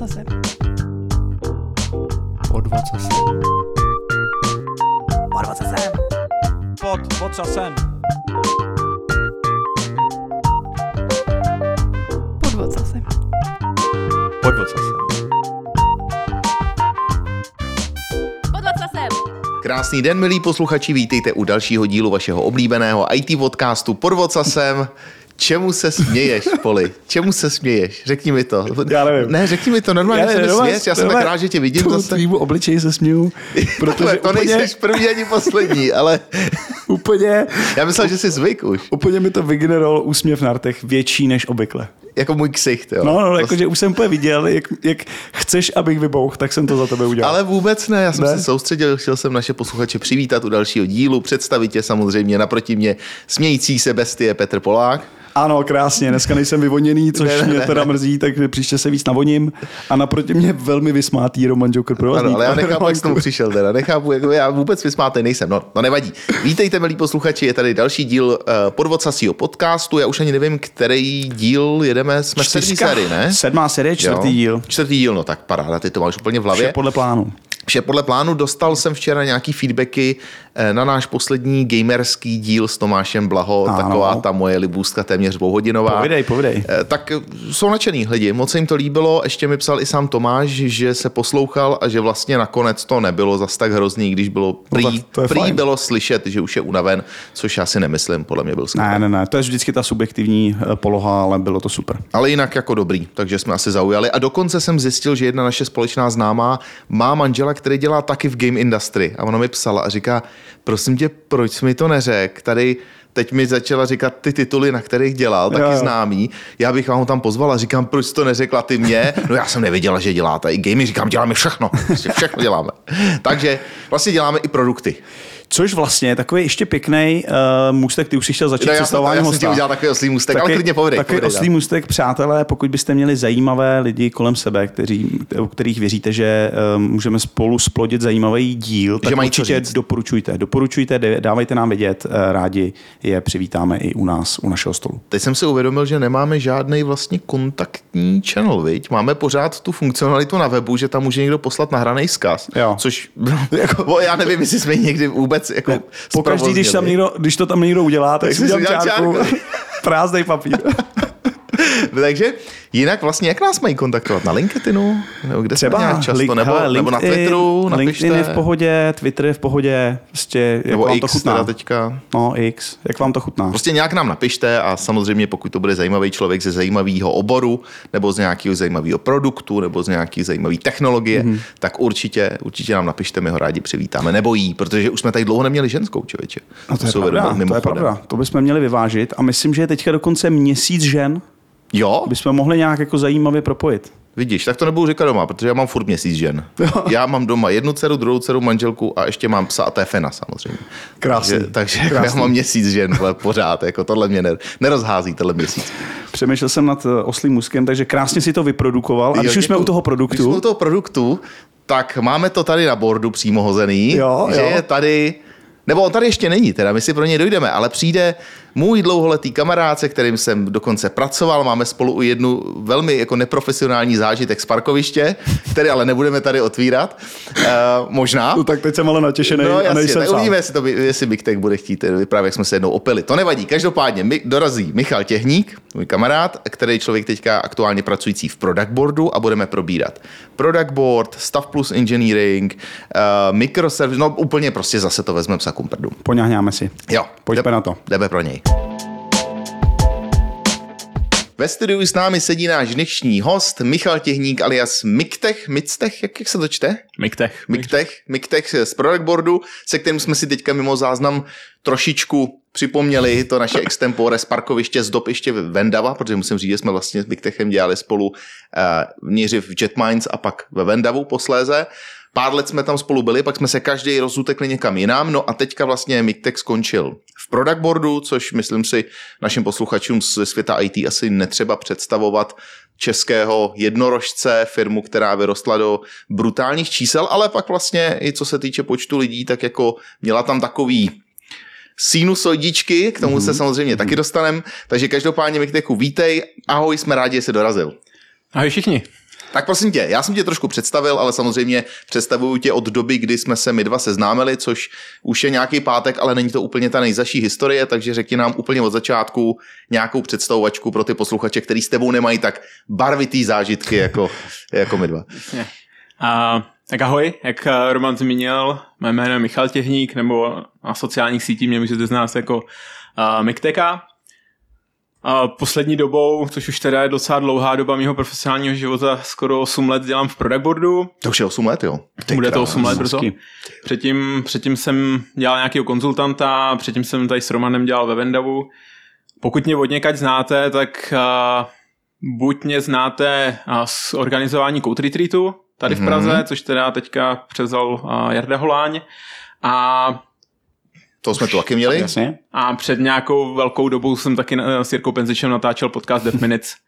ocasem. Pod vocasem. Pod ocasem. Pod vocasem. Pod ocasem. Pod vocasem. Pod. Krásný den, milí posluchači, vítejte u dalšího dílu vašeho oblíbeného IT podcastu pod vocasem. Čemu se směješ, Poli? Čemu se směješ? Řekni mi to. Já nevím. Ne, řekni mi to, normálně se mi normálně- směješ, já jsem tak rád, že tě vidím tomu zase. tvýmu obličeji se směju, protože to úplně, nejseš první ani poslední, ale úplně, já myslel, že jsi zvyk už. úplně mi to vygeneroval úsměv na rtech větší než obvykle. Jako můj ksicht, jo. No, no, To- jakože už jsem úplně viděl, jak, jak chceš, abych vybouch, tak jsem to za tebe udělal. Ale vůbec ne, já jsem Ne? se soustředil, chtěl jsem naše posluchače přivítat u dalšího dílu, představit tě samozřejmě naproti mě smějící se bestie Petr Polák. Ano, krásně, dneska nejsem vyvoněný, což Ne, ne, mě teda ne. mrzí, tak příště se víc navoním. A naproti mě velmi vysmátý Roman Joker provazník. Ano, ale já nechápu, jak k tomu přišel teda. Nechápu, jak já vůbec vysmátej nejsem. No, no nevadí. Vítejte, milí posluchači, je tady další díl uh, podvocasího podcastu. Já už ani nevím, který díl jedeme. Jsme v sedmý sérii, ne? Sedmá série, čtvrtý Jo. díl. Čtvrtý díl, no tak paráda, ty to máš úplně v hlavě. Vše podle plánu. Vše podle plánu. Dostal jsem včera nějaký feedbacky eh, na náš poslední gamerský díl s Tomášem Blaho. Ano. Taková ta moje libůstka téměř dvouhodinová. Povidej, povidej. Eh, Tak jsou nadšený lidi, moc se jim to líbilo, ještě mi psal i sám Tomáš, že se poslouchal a že vlastně nakonec to nebylo zas tak hrozný, když bylo prý, to je prý fajn. bylo slyšet, že už je unaven, což já si nemyslím, podle mě byl skvělý. Ne, ne, ne, to je vždycky ta subjektivní eh, poloha, ale bylo to super. Ale jinak jako dobrý, takže jsme asi zaujali. A dokonce jsem zjistil, že jedna naše společná známá má manžela, který dělá taky v game industry. A ona mi psala a říká, prosím tě, proč jsi mi to neřekl? Tady teď mi začala říkat ty tituly, na kterých dělal, taky Jo, jo. známý. Já bych vám ho tam pozval a říkám, proč jsi to neřekla ty mě? No já jsem nevěděla, že děláte i gamey, říkám, děláme všechno, prostě všechno děláme. Takže vlastně děláme i produkty. Což vlastně je takový ještě pěkný uh, můstek, ty už si chtěl začít No, představováním já jsem udělal takový oslý můstek, ale klidně povědej. Taky povědej, oslý můstek, přátelé, pokud byste měli zajímavé lidi kolem sebe, kteří, u kterých věříte, že um, můžeme spolu splodit zajímavý díl, tak mají co určitě doporučujte. Doporučujte, dávejte nám vědět, eh, rádi je přivítáme i u nás, u našeho stolu. Teď jsem si uvědomil, že nemáme žádný vlastně kontaktní channel, viď? Máme pořád tu funkcionalitu na webu, že tam může někdo poslat nahraný vzkaz. Jo. Což, jako, já nevím, jestli jsme někdy vůbec jako Pokaždý, když, tam někdo, když to tam někdo udělá, tak, Tak si udělám udělám čárku, čárku. prázdnej papír. Takže jinak vlastně, jak nás mají kontaktovat? Na LinkedInu? Nebo kde jsme nějak často? link- nebo, hele, nebo na LinkedIn- Twitteru? Napište. LinkedIn je v pohodě, Twitter je v pohodě, prostě jak Nebo vám X to chutná. teda teďka. No, X, jak vám to chutná. Prostě nějak nám napište a samozřejmě pokud to bude zajímavý člověk ze zajímavého oboru, nebo z nějakého zajímavého produktu, nebo z nějaké zajímavé technologie, Mhm. mm-hmm. tak určitě, určitě nám napište, my ho rádi přivítáme. Nebo jí, protože už jsme tady dlouho neměli ženskou člověče. No to, je si pravda, to je pravda. To bychom měli vyvážit a myslím, že je teďka dokonce měsíc žen, Jo, bychom mohli nějak jako zajímavě propojit. vidíš, tak to nebudu říkat doma, protože já mám furt měsíc žen. Já mám doma jednu dceru, druhou dceru, manželku a ještě mám psa a to je Fena samozřejmě. Krásný. Takže, takže jako já Krásný. mám měsíc žen vole, pořád, jako tohle mě ner- nerozhází, tenhle měsíc. Přemýšlel jsem nad eh, oslým muskem, takže krásně si to vyprodukoval. A když Jo, už jsme u toho Když jsme produktu, u toho produktu, tak máme to tady na bordu přímo hozený, Jo, že jo. je tady, nebo on tady ještě není, teda my si pro něj dojdeme, ale přijde můj dlouholetý kamarád, se kterým jsem dokonce pracoval, máme spolu i jednu velmi jako neprofesionální zážitek z parkoviště, který ale nebudeme tady otvírat, uh, možná. no, tak teď jsem ale natěšený No a jasně, nejsem tak uvidíme, jestli, to, by- jestli Miktek bude chtít eh, vyprávět, jak jsme se jednou opili. To nevadí. Každopádně mi, dorazí Michal Těhník, můj kamarád, který je člověk teďka aktuálně pracující v Product Boardu a budeme probírat Product Board, Stav plus Engineering, uh, microservice, no úplně prostě zase to vezmeme sa kumprdu. Poňahňáme si. Jo, Pojďme na to. Jdeme pro něj. Ve studiu s námi sedí náš dnešní host Michal Těhník alias Miktech, Mictech, jak, jak se to čte? Miktech. Miktech, Miktech z Product Boardu, se kterým jsme si teďka mimo záznam trošičku připomněli to naše extempore z parkoviště z dob ještě Vendava, protože musím říct, že jsme vlastně s Miktechem dělali spolu uh, nejdřív v Jetmines a pak ve Vendavu posléze. Pár let jsme tam spolu byli, pak jsme se každý rozutekli někam jinam, no a teďka vlastně Miktek skončil v Product Boardu, což myslím si našim posluchačům ze světa IT asi netřeba představovat českého jednorožce, firmu, která vyrostla do brutálních čísel, ale pak vlastně i co se týče počtu lidí, tak jako měla tam takový sinusoidičky, k tomu mm-hmm. se samozřejmě taky dostaneme, takže každopádně Mikteku, vítej, ahoj, jsme rádi, že jsi dorazil. Ahoj všichni. Tak prosím tě, já jsem tě trošku představil, ale samozřejmě představuju tě od doby, kdy jsme se my dva seznámili, což už je nějaký pátek, ale není to úplně ta nejzaší historie, takže řekni nám úplně od začátku nějakou představovačku pro ty posluchače, který s tebou nemají tak barvitý zážitky jako, jako my dva. A, tak ahoj, jak eh, Roman zmínil, mé jméno je Michal Těhník, nebo na sociálních sítích mě můžete znát jako uh, Mikteka. A poslední dobou, což už teda je docela dlouhá doba mého profesionálního života, skoro 8 let dělám v product boardu. To už je 8 let, jo? Ty Bude to krás. 8 let brzo. Předtím, předtím jsem dělal nějakého konzultanta, předtím jsem tady s Romanem dělal ve Vendavu. Pokud mě od někať znáte, tak uh, buď mě znáte uh, z organizování Code Retreatu tady v Praze, mm-hmm. což teda teďka převzal uh, Jarda Holáň. A, To jsme tu taky měli. Jasně. a před nějakou velkou dobou jsem taky uh, s Jirkou Penzičem natáčel podcast Death Minutes.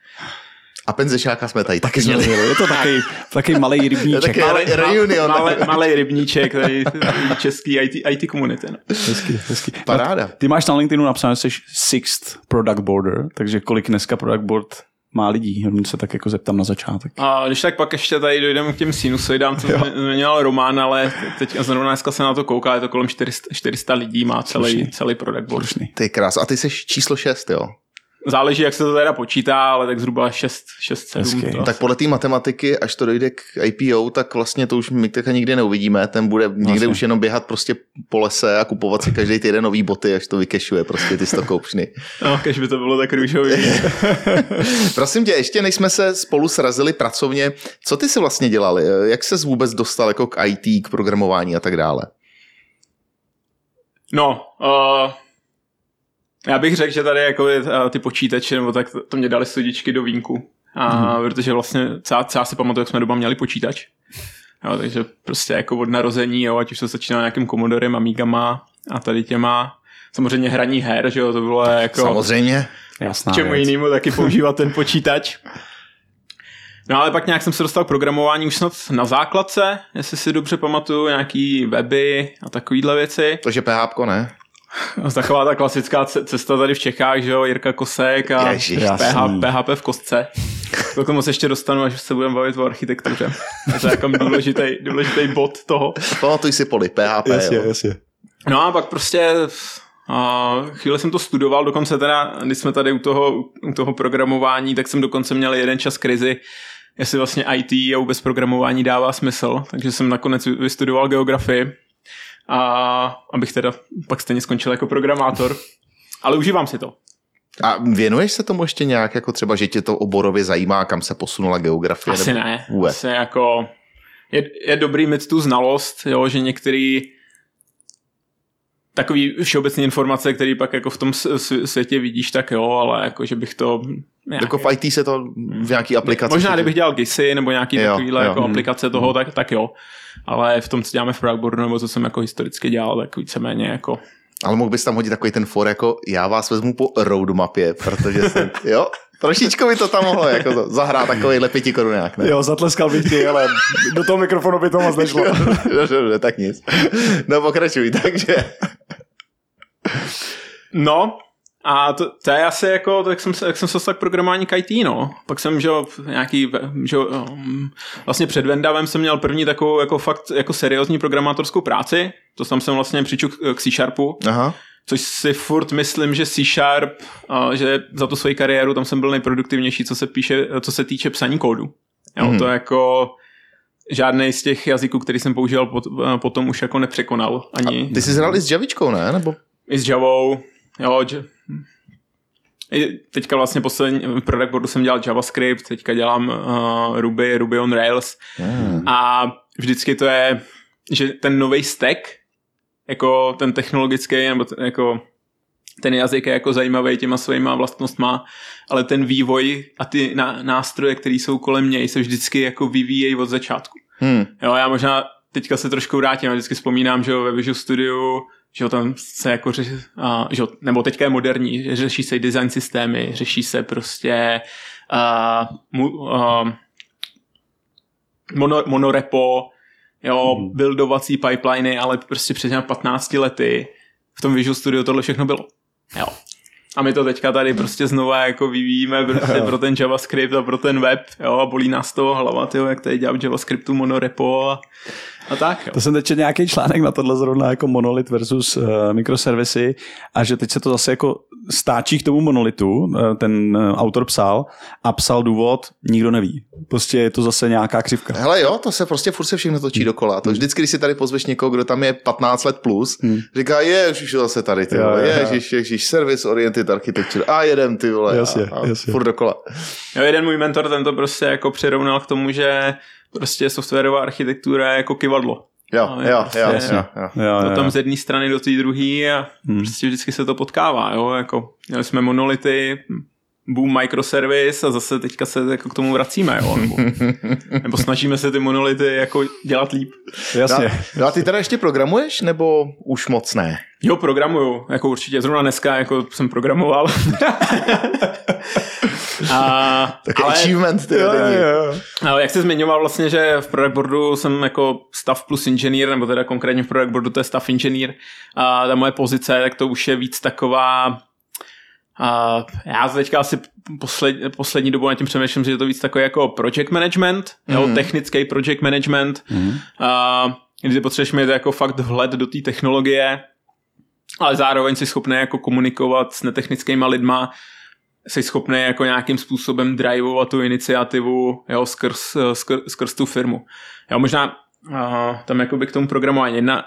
A penzešáka jsme tady taky měli. Je to taky, taky malý rybníček. taky- Re- reunion. Malý, malý rybníček tady český IT, IT komunity. No. Hezky, hezky. Paráda. Ty máš na LinkedInu napsané, že jsi sixth product boarder, takže kolik dneska product board má lidí? Jenom se tak jako zeptám na začátek. A když tak pak ještě tady dojdeme k těm sinusoidám, co zmi- zmiňoval Román, ale teď zrovna dneska se na to kouká, je to kolem 400, 400 lidí, má celý, Slušný. celý product board. Slušný. Ty krás. A ty jsi číslo 6, jo? Záleží, jak se to teda počítá, ale tak zhruba 6, 6 7. Hezky. To. Tak podle té matematiky, až to dojde k IPO, tak vlastně to už my teďka nikdy neuvidíme. Ten bude někde Vlastně. už jenom běhat prostě po lese a kupovat si každý týden nový boty, až to vykešuje prostě ty stokoušny. No, když by to bylo tak růžový. Prosím tě, ještě než jsme se spolu srazili pracovně, co ty jsi vlastně dělal? Jak ses vůbec dostal jako k IT, k programování a tak dále? No, uh, já bych řekl, že tady jako je, uh, ty počítače, nebo tak to, to mě dali studičky do vínku. A mm. protože vlastně celá, celá si pamatuju, jak jsme doma měli počítač. Jo, takže prostě jako od narození, jo, ať už se začínal nějakým Commodorem, Amigama a tady těma samozřejmě hraní her, že jo, to bylo jako Samozřejmě. Jasná čemu věc. jinému taky používat ten počítač. No ale pak nějak jsem se dostal k programování už snad na základce, jestli si dobře pamatuju, nějaký weby a takovýhle věci. To, že PHP, ne? Taková ta klasická ce- cesta tady v Čechách, že jo, Jirka Kosek a Ježiš, PH. PHP v kostce. To k tomu se ještě dostanu, až se budeme bavit o architektuře. To je jako důležitý, důležitý bod toho. Pamatuj si poli, PHP, jo. jasně. No a pak prostě a chvíli jsem to studoval, dokonce teda, když jsme tady u toho, u toho programování, tak jsem dokonce měl jeden čas krizi, jestli vlastně IT a vůbec programování dává smysl, takže jsem nakonec vystudoval geografii a abych teda pak stejně skončil jako programátor. Ale užívám si to. A věnuješ se tomu ještě nějak, jako třeba, že tě to oborově zajímá, kam se posunula geografie? Asi nebo ne. Vůbec. Asi jako je, je dobrý mít tu znalost, jo, že některý takový všeobecné informace, které pak jako v tom světě vidíš, tak jo, ale jako, že bych to... Nějak, Jako v IT se to v nějaký aplikaci... možná kdybych dělal GISy nebo nějaký Jo, takovýhle jo. jako Hmm. aplikace toho, tak, tak jo. Ale v tom, co děláme v Pragboardu, nebo co jsem jako historicky dělal, tak víceméně jako... Ale mohl bys tam hodit takový ten for, jako já vás vezmu po roadmapě, protože jsem, jo, trošičku by to tam mohlo jako za- zahrát takovýhle pěti korunák, ne? Jo, zatleskal bych ti, ale do toho mikrofonu by to moc nešlo. Dobře, dobře, tak nic. No pokračuj, takže... No, a to, to je asi jako, tak jsem se, jak jsem se dostal k programování k IT, no. Pak jsem, že nějaký, že um, vlastně před Vendavem jsem měl první takovou jako fakt jako seriózní programátorskou práci, to tam jsem vlastně přičul k, k C-Sharpu, Aha. což si furt myslím, že C-Sharp, uh, že za tu svoji kariéru tam jsem byl nejproduktivnější, co se píše, co se týče psaní kódu. Jo, Mhm. to jako žádný z těch jazyků, který jsem používal pot, potom už jako nepřekonal ani. Ty jsi hrál i s Javičkou, ne? Nebo... I s Javou, jo, i teďka vlastně poslední product boardu jsem dělal JavaScript, teďka dělám uh, Ruby, Ruby on Rails Hmm. a vždycky to je, že ten nový stack, jako ten technologický, nebo ten, jako ten jazyk je jako zajímavý těma svýma vlastnostma, ale ten vývoj a ty ná- nástroje, které jsou kolem něj, se vždycky jako vyvíjejí od začátku. Hmm. Jo, já možná teďka se trošku vrátím, já vždycky vzpomínám, že ve Visual Studio, že tam se jako řeší, a, že nebo teďka je moderní, řeší se i design systémy, řeší se prostě uh, mu, uh, mono, monorepo, jo, Mhm. buildovací pipeliny, ale prostě před těmi 15 lety v tom Visual Studio tohle všechno bylo. Jo. A my to teďka tady prostě znova jako vyvíjíme prostě pro ten JavaScript a pro ten web, jo, a bolí nás toho hlava, tyjo, jak tady dělat JavaScriptu monorepo a, a tak, jo. To jsem teď četl nějaký článek na tohle zrovna jako monolit versus uh, mikroservisy a že teď se to zase jako stáčí k tomu monolitu, uh, ten uh, autor psal a psal důvod, nikdo neví. Prostě je to zase nějaká křivka. Hele jo, to se prostě furt se všechno točí dokola. To vždycky, když si tady pozveš někoho, kdo tam je 15 let plus, Hmm. říká, je, už zase tady, ty Jo, vole, jo, jo. ježiš, ježiš, service oriented architecture, a jedem, ty vole, Jasně, a, a jasně. furt dokola. Jo, jeden můj mentor, ten to prostě jako přirovnal k tomu, že prostě softwarová architektura je jako kivadlo. Jo, No, je jo, prostě- jo, Jasně. jo, jo. Jo, tam z jedné strany do té druhé a Hmm. prostě vždycky se to potkává, jo, jako měli jsme monolity, boom microservice a zase teďka se jako k tomu vracíme, jo, nebo, nebo snažíme se ty monolity jako dělat líp. Jasně. No a ty teda ještě programuješ, nebo už moc ne? Jo, programuju, jako určitě, zrovna dneska jako jsem programoval. a, Taky ale, achievement, ty Jo, jo, jo. ale jak jsi zmiňoval vlastně, že v product boardu jsem jako staff plus inženýr, nebo teda konkrétně v product boardu to je staff inženýr, a ta moje pozice, tak to už je víc taková a já teďka asi posled, poslední dobu na tím přemýšlím, že je to víc takový jako project management, mm. jo, Mhm. technický project management, Mhm. a kdy potřebuješ mít jako fakt vhled do té technologie, ale zároveň jsi schopný jako komunikovat s netechnickými lidma, jsi schopný jako nějakým způsobem drivovat tu iniciativu jo, skrz, skrz, skrz tu firmu. Jo, možná uh, tam jakoby k tomu programování jedna,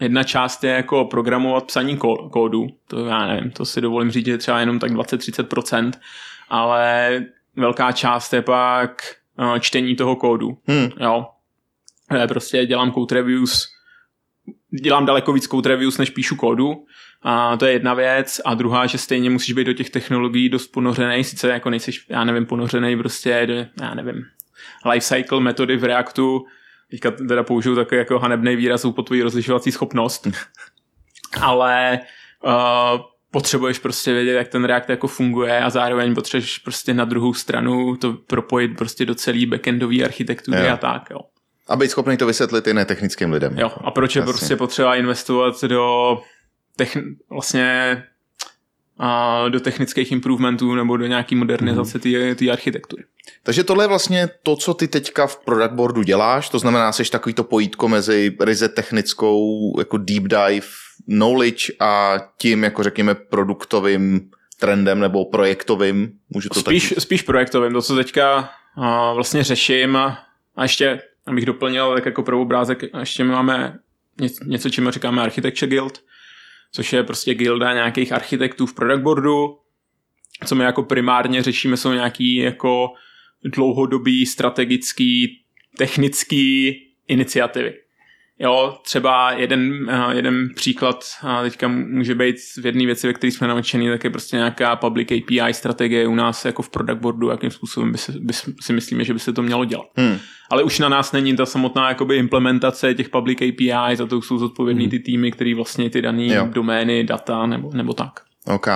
jedna část je jako programovat psaní kó- kódu, to já nevím, to si dovolím říct, že třeba jenom tak 20-30%, ale velká část je pak uh, čtení toho kódu. Hm. Jo. Já prostě dělám code reviews, dělám daleko víc code reviews, než píšu kódu. A to je jedna věc. A druhá, že stejně musíš být do těch technologií dost ponořený, sice jako nejsiš, já nevím, ponořený prostě do, já nevím, lifecycle metody v Reactu, teďka teda použiju takový jako hanebný výraz po tvojí rozlišovací schopnost, ale uh, potřebuješ prostě vědět, jak ten React jako funguje a zároveň potřebuješ prostě na druhou stranu to propojit prostě do celý backendové architektury Jo. a tak, jo. A být schopný to vysvětlit i netechnickým lidem. Jo, a proč je Jasně. prostě potřeba investovat do techn- vlastně a do technických improvementů nebo do nějaký modernizace té té architektury. Takže tohle je vlastně to, co ty teďka v product boardu děláš, to znamená, jsi takový to pojítko mezi ryze technickou, jako deep dive knowledge a tím, jako řekněme, produktovým trendem nebo projektovým. Můžu to Spíš, tak... spíš projektovým, to, co teďka a, vlastně řeším a, ještě, abych doplnil, tak jako pro obrázek, ještě my máme něco, čemu říkáme Architecture Guild, což je prostě gilda nějakých architektů v product boardu. Co my jako primárně řešíme, jsou nějaký jako dlouhodobý, strategický, technický iniciativy. Jo, třeba jeden, eh, jeden příklad a teďka může být v jedné věci, ve které jsme naučení, tak je prostě nějaká public API strategie u nás jako v product boardu, jakým způsobem by, se, by si myslíme, že by se to mělo dělat. Hmm. Ale už na nás není ta samotná jakoby implementace těch public API, za to jsou zodpovědní ty týmy, který vlastně ty dané domény, data nebo, nebo tak. OK.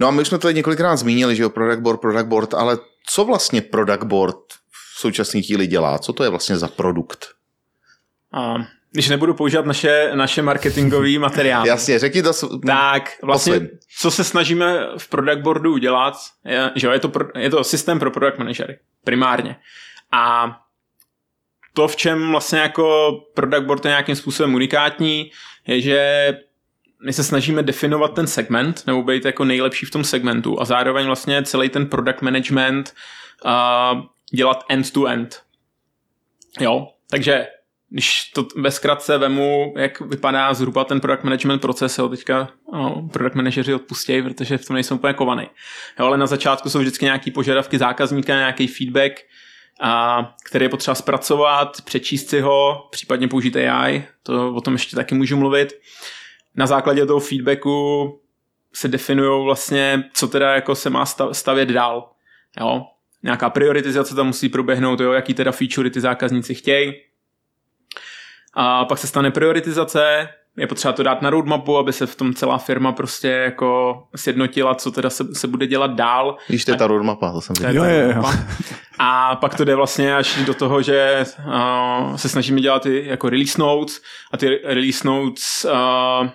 No a my už jsme tady několikrát zmínili, že jo, product board, product board, ale co vlastně product board v současné chvíli dělá? Co to je vlastně za produkt? A když nebudu používat naše, naše marketingové materiály, Jasně, řekni to. tak vlastně, Poslední. co se snažíme v product boardu udělat, je, že jo, je, to, pro- je to systém pro product manažery, primárně. A to, v čem vlastně jako product board je nějakým způsobem unikátní, je, že my se snažíme definovat ten segment, nebo být jako nejlepší v tom segmentu a zároveň vlastně celý ten product management uh, dělat end-to-end. Jo, takže když to ve zkratce vemu, jak vypadá zhruba ten product management proces, jo, teďka no, product manažeři odpustějí, protože v tom nejsou úplně kovaný. Jo, ale na začátku jsou vždycky nějaký požadavky zákazníka, nějaký feedback, a, který je potřeba zpracovat, přečíst si ho, případně použít AI, to o tom ještě taky můžu mluvit. Na základě toho feedbacku se definují vlastně, co teda jako se má stav- stavět dál. Jo? Nějaká prioritizace tam musí proběhnout, jo? jaký teda featurey ty zákazníci chtějí. A pak se stane prioritizace, je potřeba to dát na roadmapu, aby se v tom celá firma prostě jako sjednotila, co teda se, se bude dělat dál. Víš, to je ta roadmapa, to jsem. Jo, jo, jo. roadmapa. A pak to jde vlastně až do toho, že uh, se snažíme dělat ty jako release notes a ty release notes uh,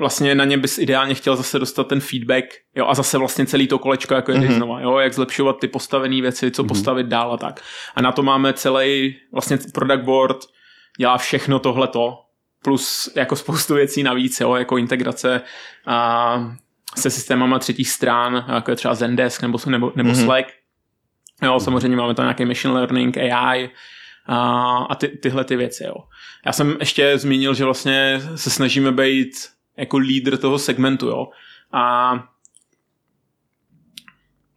vlastně na ně bys ideálně chtěl zase dostat ten feedback, jo, a zase vlastně celý to kolečko jako jede mm-hmm. znova, jo, jak zlepšovat ty postavené věci, co mm-hmm. postavit dál a tak. A na to máme celý vlastně product board, dělá všechno tohleto, plus jako spoustu věcí navíc, jo, jako integrace a, se systémama třetích stran, jako je třeba Zendesk nebo, nebo, nebo mm-hmm. Slack. Jo, samozřejmě máme tam nějaký machine learning, AI a, a ty, tyhle ty věci. Jo. Já jsem ještě zmínil, že vlastně se snažíme být jako lídr toho segmentu. Jo. A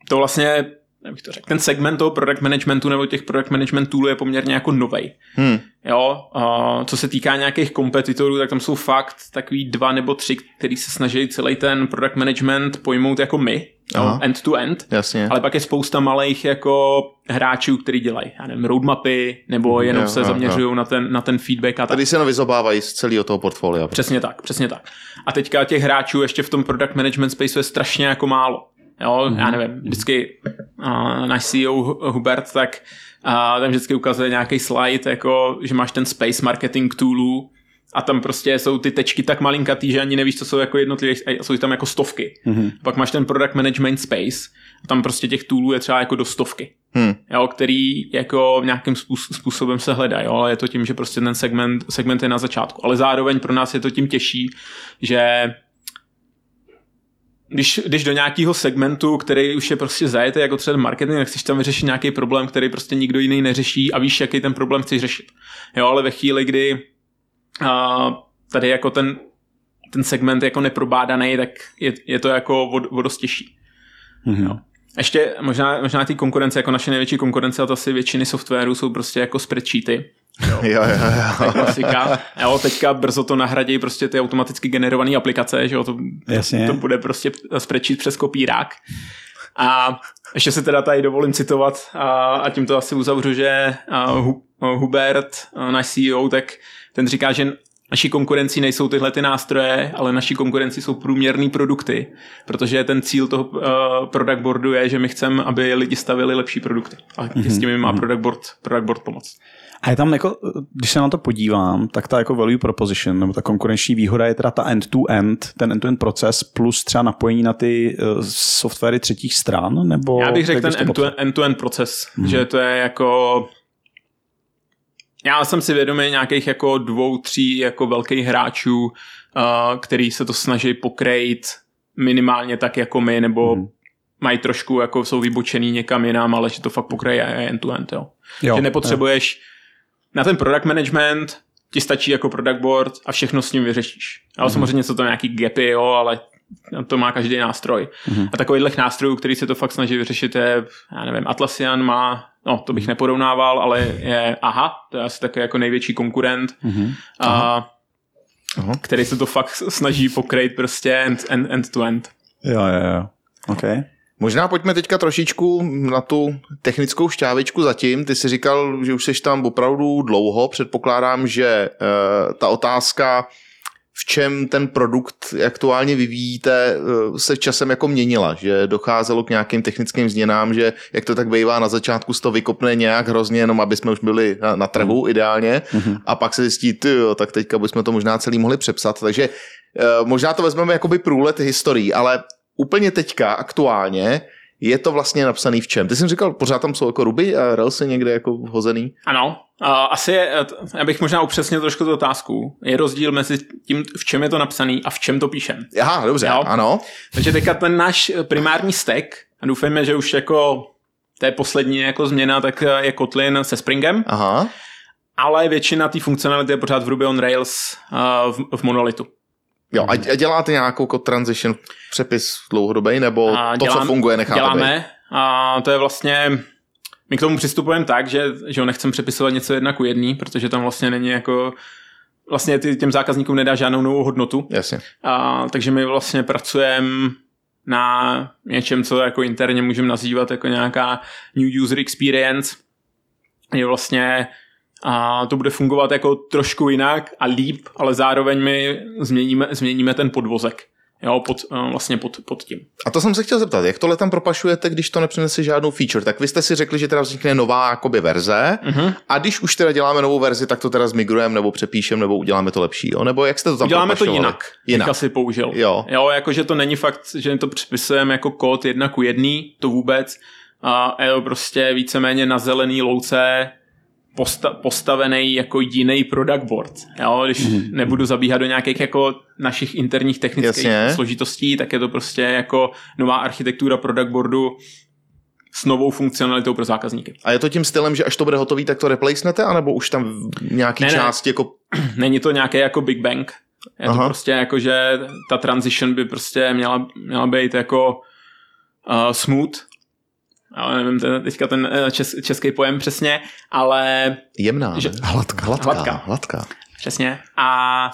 to vlastně jak bych to řekl, ten segment toho product managementu nebo těch product management toolů je poměrně jako novej. Hmm. Jo, a co se týká nějakých kompetitorů, tak tam jsou fakt takový dva nebo tři, který se snaží celý ten product management pojmout jako my, jo, end to end. Jasně. Ale pak je spousta malých jako hráčů, který dělají, já nevím, roadmapy, nebo jenom jo, se zaměřují na ten, na ten feedback. A Tady se jenom vyzobávají z celého toho portfolia. Přesně tak, přesně tak. A teďka těch hráčů ještě v tom product management space je strašně jako málo. Jo, mm-hmm. já nevím, vždycky uh, náš CEO Hubert, tak uh, tam vždycky ukazuje nějaký slide, jako, že máš ten space marketing toolů a tam prostě jsou ty tečky tak malinkatý, že ani nevíš, co jsou jako jednotlivé, jsou tam jako stovky. Mm-hmm. Pak máš ten product management space a tam prostě těch toolů je třeba jako do stovky. Hmm. Jo, který jako nějakým způsobem se hledá, jo, ale je to tím, že prostě ten segment, segment je na začátku. Ale zároveň pro nás je to tím těžší, že když, když do nějakého segmentu, který už je prostě zajetý, jako třeba marketing, tak chceš tam vyřešit nějaký problém, který prostě nikdo jiný neřeší a víš, jaký ten problém chceš řešit. Jo, ale ve chvíli, kdy uh, tady jako ten, ten segment jako neprobádaný, tak je, je to jako vod, vodostěžší. Mm-hmm. Jo. Ještě možná, možná ty konkurence, jako naše největší konkurence, a to asi většiny softwarů jsou prostě jako spreadsheety. Jo, jo, jo. jo. klasika. Jo, teďka brzo to nahradí prostě ty automaticky generované aplikace, že jo, to, Jasně. to bude prostě spreadsheet přes kopírák. A ještě se teda tady dovolím citovat a, a tím to asi uzavřu, že Hubert, náš CEO, tak ten říká, že naší konkurencí nejsou tyhle ty nástroje, ale naší konkurencí jsou průměrné produkty, protože ten cíl toho uh, product boardu je, že my chceme, aby lidi stavili lepší produkty. A mm-hmm. s tím má mhm. product board, product board pomoct. A je tam jako, když se na to podívám, tak ta jako value proposition, nebo ta konkurenční výhoda je teda ta end-to-end, ten end-to-end proces plus třeba napojení na ty uh, softwary třetích stran, nebo... Já bych řekl ten end-to-end, end-to-end proces, hmm. že to je jako... Já jsem si vědomý nějakých jako dvou, tří jako velkých hráčů, uh, který se to snaží pokrejt minimálně tak jako my, nebo hmm. mají trošku, jako jsou vybočený někam jinam, ale že to fakt pokryje end-to-end, jo. jo že nepotřebuješ... Jo na ten product management ti stačí jako product board a všechno s ním vyřešíš. Ale mm-hmm. samozřejmě jsou to nějaký gapy, jo, ale to má každý nástroj. Mm-hmm. A takových nástrojů, který se to fakt snaží vyřešit, je, já nevím, Atlassian má, no to bych neporovnával, ale je AHA, to je asi takový jako největší konkurent, mm-hmm. a, Aha. který se to fakt snaží pokryt prostě end, end, end to end. Jo, jo, jo. Okay. Možná pojďme teďka trošičku na tu technickou šťávičku zatím. Ty jsi říkal, že už jsi tam opravdu dlouho. Předpokládám, že uh, ta otázka, v čem ten produkt aktuálně vyvíjíte, uh, se časem jako měnila, že docházelo k nějakým technickým změnám, že jak to tak bývá na začátku, to vykopne nějak hrozně, jenom aby jsme už byli na, na trhu mm. ideálně mm-hmm. a pak se zjistí, ty, jo, tak teďka bychom to možná celý mohli přepsat. Takže uh, možná to vezmeme jakoby průlet historií, ale úplně teďka, aktuálně, je to vlastně napsaný v čem? Ty jsi říkal, pořád tam jsou jako ruby a Railsy někde jako hozený? Ano, asi je, já bych možná upřesnil trošku tu otázku. Je rozdíl mezi tím, v čem je to napsaný a v čem to píšem. Aha, dobře, jo? ano. Takže teďka ten náš primární stack, a doufejme, že už jako to je poslední jako změna, tak je Kotlin se Springem. Aha. Ale většina té funkcionality je pořád v Ruby on Rails v, v monolitu. Jo, a děláte nějakou jako transition přepis dlouhodobý, nebo a to, dělám, co funguje, necháte Děláme být? a to je vlastně, my k tomu přistupujeme tak, že, že ho nechcem přepisovat něco jedna ku jedný, protože tam vlastně není jako, vlastně ty, těm zákazníkům nedá žádnou novou hodnotu. Jasně. A, takže my vlastně pracujeme na něčem, co jako interně můžeme nazývat jako nějaká new user experience. Je vlastně a to bude fungovat jako trošku jinak a líp, ale zároveň my změníme, změníme ten podvozek. jo, pod, eh, vlastně pod, pod tím. A to jsem se chtěl zeptat, jak tohle tam propašujete, když to nepřinese žádnou feature? Tak vy jste si řekli, že teda vznikne nová jakoby verze Mhm. a když už teda děláme novou verzi, tak to teda zmigrujeme nebo přepíšeme nebo uděláme to lepší, jo? Nebo jak jste to tam Děláme to jinak, Jinak. asi použil. Jo. jo, jakože to není fakt, že to připisujeme jako kód jedna ku jedný, to vůbec. A je to prostě víceméně na zelený louce posta- postavený jako jiný product board. Jo, když Mhm. mm-hmm. nebudu zabíhat do nějakých jako našich interních technických Jasně. složitostí, tak je to prostě jako nová architektura product boardu s novou funkcionalitou pro zákazníky. A je to tím stylem, že až to bude hotový, tak to replacenete, anebo už tam nějaký Ne, ne. části jako... Není to nějaký jako Big Bang. Je Aha. to prostě jako, že ta transition by prostě měla, měla být jako uh, smooth. Ale nevím ten, teďka ten eh, čes, český pojem přesně, ale Jemná, Že- hladká, hladká, Hladká. hladká. hladká. přesně. A,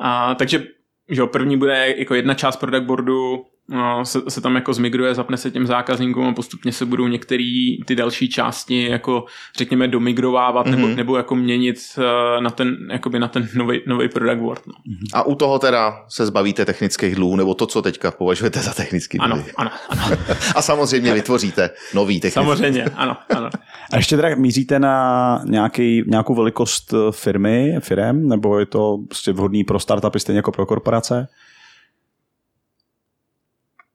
a takže že jo, první bude jako jedna část product boardu, no, se, se, tam jako zmigruje, zapne se těm zákazníkům a postupně se budou některé ty další části jako řekněme domigrovávat mm-hmm. nebo, Mhm. nebo jako měnit eh, na ten, jakoby na ten nový product board. No. A u toho teda se zbavíte technických dluhů, nebo to, co teďka považujete za technický Ano, dluhy. ano, ano. A samozřejmě vytvoříte nový technický Samozřejmě, ano, ano. A ještě teda míříte na nějaký, nějakou velikost eh, firmy, firem, nebo je to prostě vhodný pro startupy stejně jako pro korporace?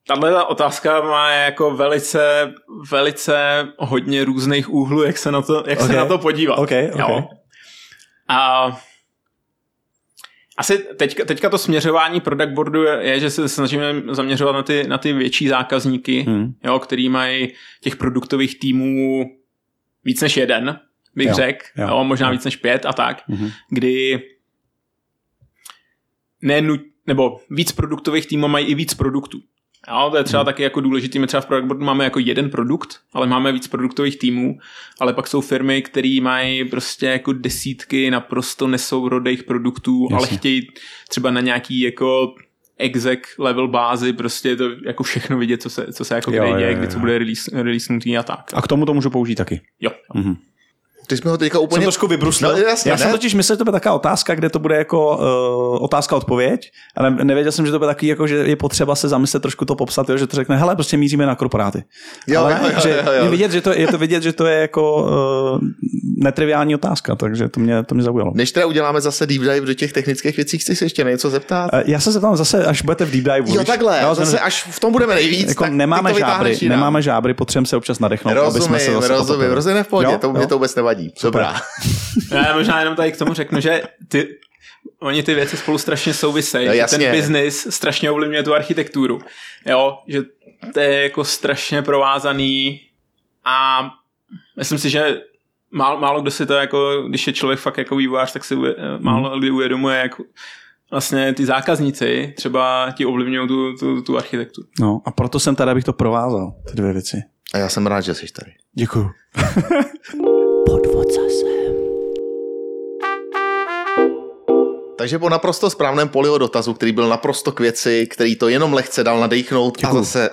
Tahle ta otázka má jako velice, velice hodně různých úhlů, jak se na to, jak Ok. se na to podívat. Ok, ok. Jo. A asi teďka, teďka to směřování product boardu je, je, že se snažíme zaměřovat na ty, na ty větší zákazníky, Hmm. jo, který mají těch produktových týmů víc než jeden, bych řekl, jo. jo, možná víc než pět a tak, Mhm. kdy ne, nebo víc produktových týmů mají i víc produktů. Jo, to je třeba taky jako důležitý. My třeba v product boardu máme jako jeden produkt, ale máme víc produktových týmů, ale pak jsou firmy, které mají prostě jako desítky naprosto nesourodých produktů, Jasně. ale chtějí třeba na nějaký jako exec level bázi prostě to jako všechno vidět, co se, co se jako Jo, kde jo, děje, jo, kdy co jo. bude release, releasenutý a tak. A k tomu to můžu použít taky. Jo. Mhm. Ty jsme ho teďka Jsem úplně... trošku vybruslil. No, jasně, Já jsem ne? totiž myslel, že to bude taková otázka, kde to bude jako uh, otázka odpověď, ale nevěděl jsem, že to bude takový, jako, že je potřeba se zamyslet trošku to popsat, jo, že to řekne, hele, prostě míříme na korporáty. Jo, ale jo, jo, že jo, jo. Je, vidět, že to, je to vidět, že to je jako uh, netriviální otázka, takže to mě, to mě zaujalo. Než teda uděláme zase deep dive do těch technických věcí, chci se ještě něco zeptat? Eh, Já se zeptám zase, až budete v deep dive. Jo, takhle, jo, zase jsem- až v tom budeme nejvíc, jako tak nemáme žábry, nemáme žábry, potřebujeme se občas nadechnout, aby jsme se Rozumím, zase rozumím, rozumím, v pohodě, Jo, to, mě jo. to vůbec nevadí. Dobrá. Já možná jenom tady k tomu řeknu, že ty, oni ty věci spolu strašně souvisejí. No, jasně. ten biznis strašně ovlivňuje tu architekturu. Jo, že to je jako strašně provázaný a myslím si, že málo, málo kdo si to jako, když je člověk fakt jako vývojář, tak si uje, málo kdy uvědomuje, jak vlastně ty zákazníci třeba ti ovlivňují tu, tu, tu architekturu. No, a proto jsem tady, abych to provázal, ty dvě věci. A já jsem rád, že jsi tady. Děkuju. Takže po naprosto správném poliho dotazu, který byl naprosto k věci, který to jenom lehce dal nadechnout a zase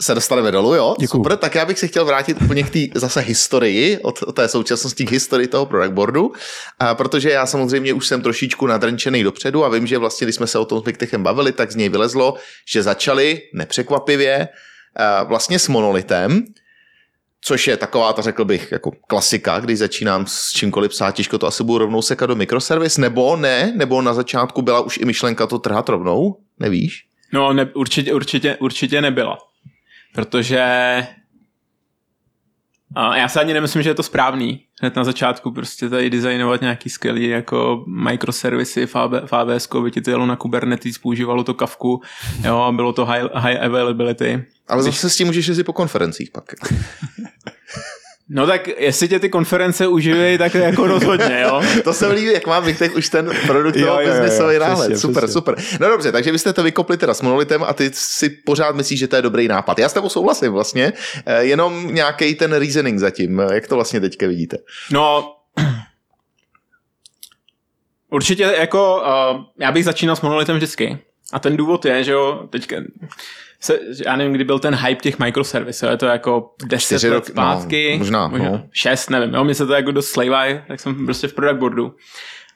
se dostaneme dolů, jo? Děkuju. Super, tak já bych se chtěl vrátit úplně k té zase historii, od, od té současnosti k historii toho product boardu, a protože já samozřejmě už jsem trošičku nadrnčený dopředu a vím, že vlastně, když jsme se o tom s Viktechem bavili, tak z něj vylezlo, že začali nepřekvapivě vlastně s monolitem, což je taková, ta řekl bych, jako klasika, když začínám s čímkoliv psát, těžko to asi budu rovnou sekat do mikroservis, nebo ne, nebo na začátku byla už i myšlenka to trhat rovnou, nevíš? No, ne, určitě, určitě, určitě nebyla. Protože a já se ani nemyslím, že je to správný. Hned na začátku prostě tady designovat nějaký skvělý jako microservisy, FAB, FABS, by ti to jelo na Kubernetes, používalo to kavku, jo, a bylo to high, high availability. Ale zase s tím můžeš jezdit po konferencích pak. No tak jestli tě ty konference uživí, tak jako rozhodně, jo. To se líbí, jak má Vitek už ten produkt toho biznesový náhled. přesně, super, přesně. super. No dobře, takže vy jste to vykopli teda s monolitem a ty si pořád myslíš, že to je dobrý nápad. Já s tebou souhlasím vlastně, eh, jenom nějaký ten reasoning zatím. Jak to vlastně teďka vidíte? No, určitě jako, uh, já bych začínal s monolitem vždycky. A ten důvod je, že jo, teďka, se, já nevím, kdy byl ten hype těch microservisů, je to jako 10 Čtyři let roky, no, zpátky, možná, možná no. 6, nevím, jo, mě se to jako dost slejvají, tak jsem prostě v product boardu.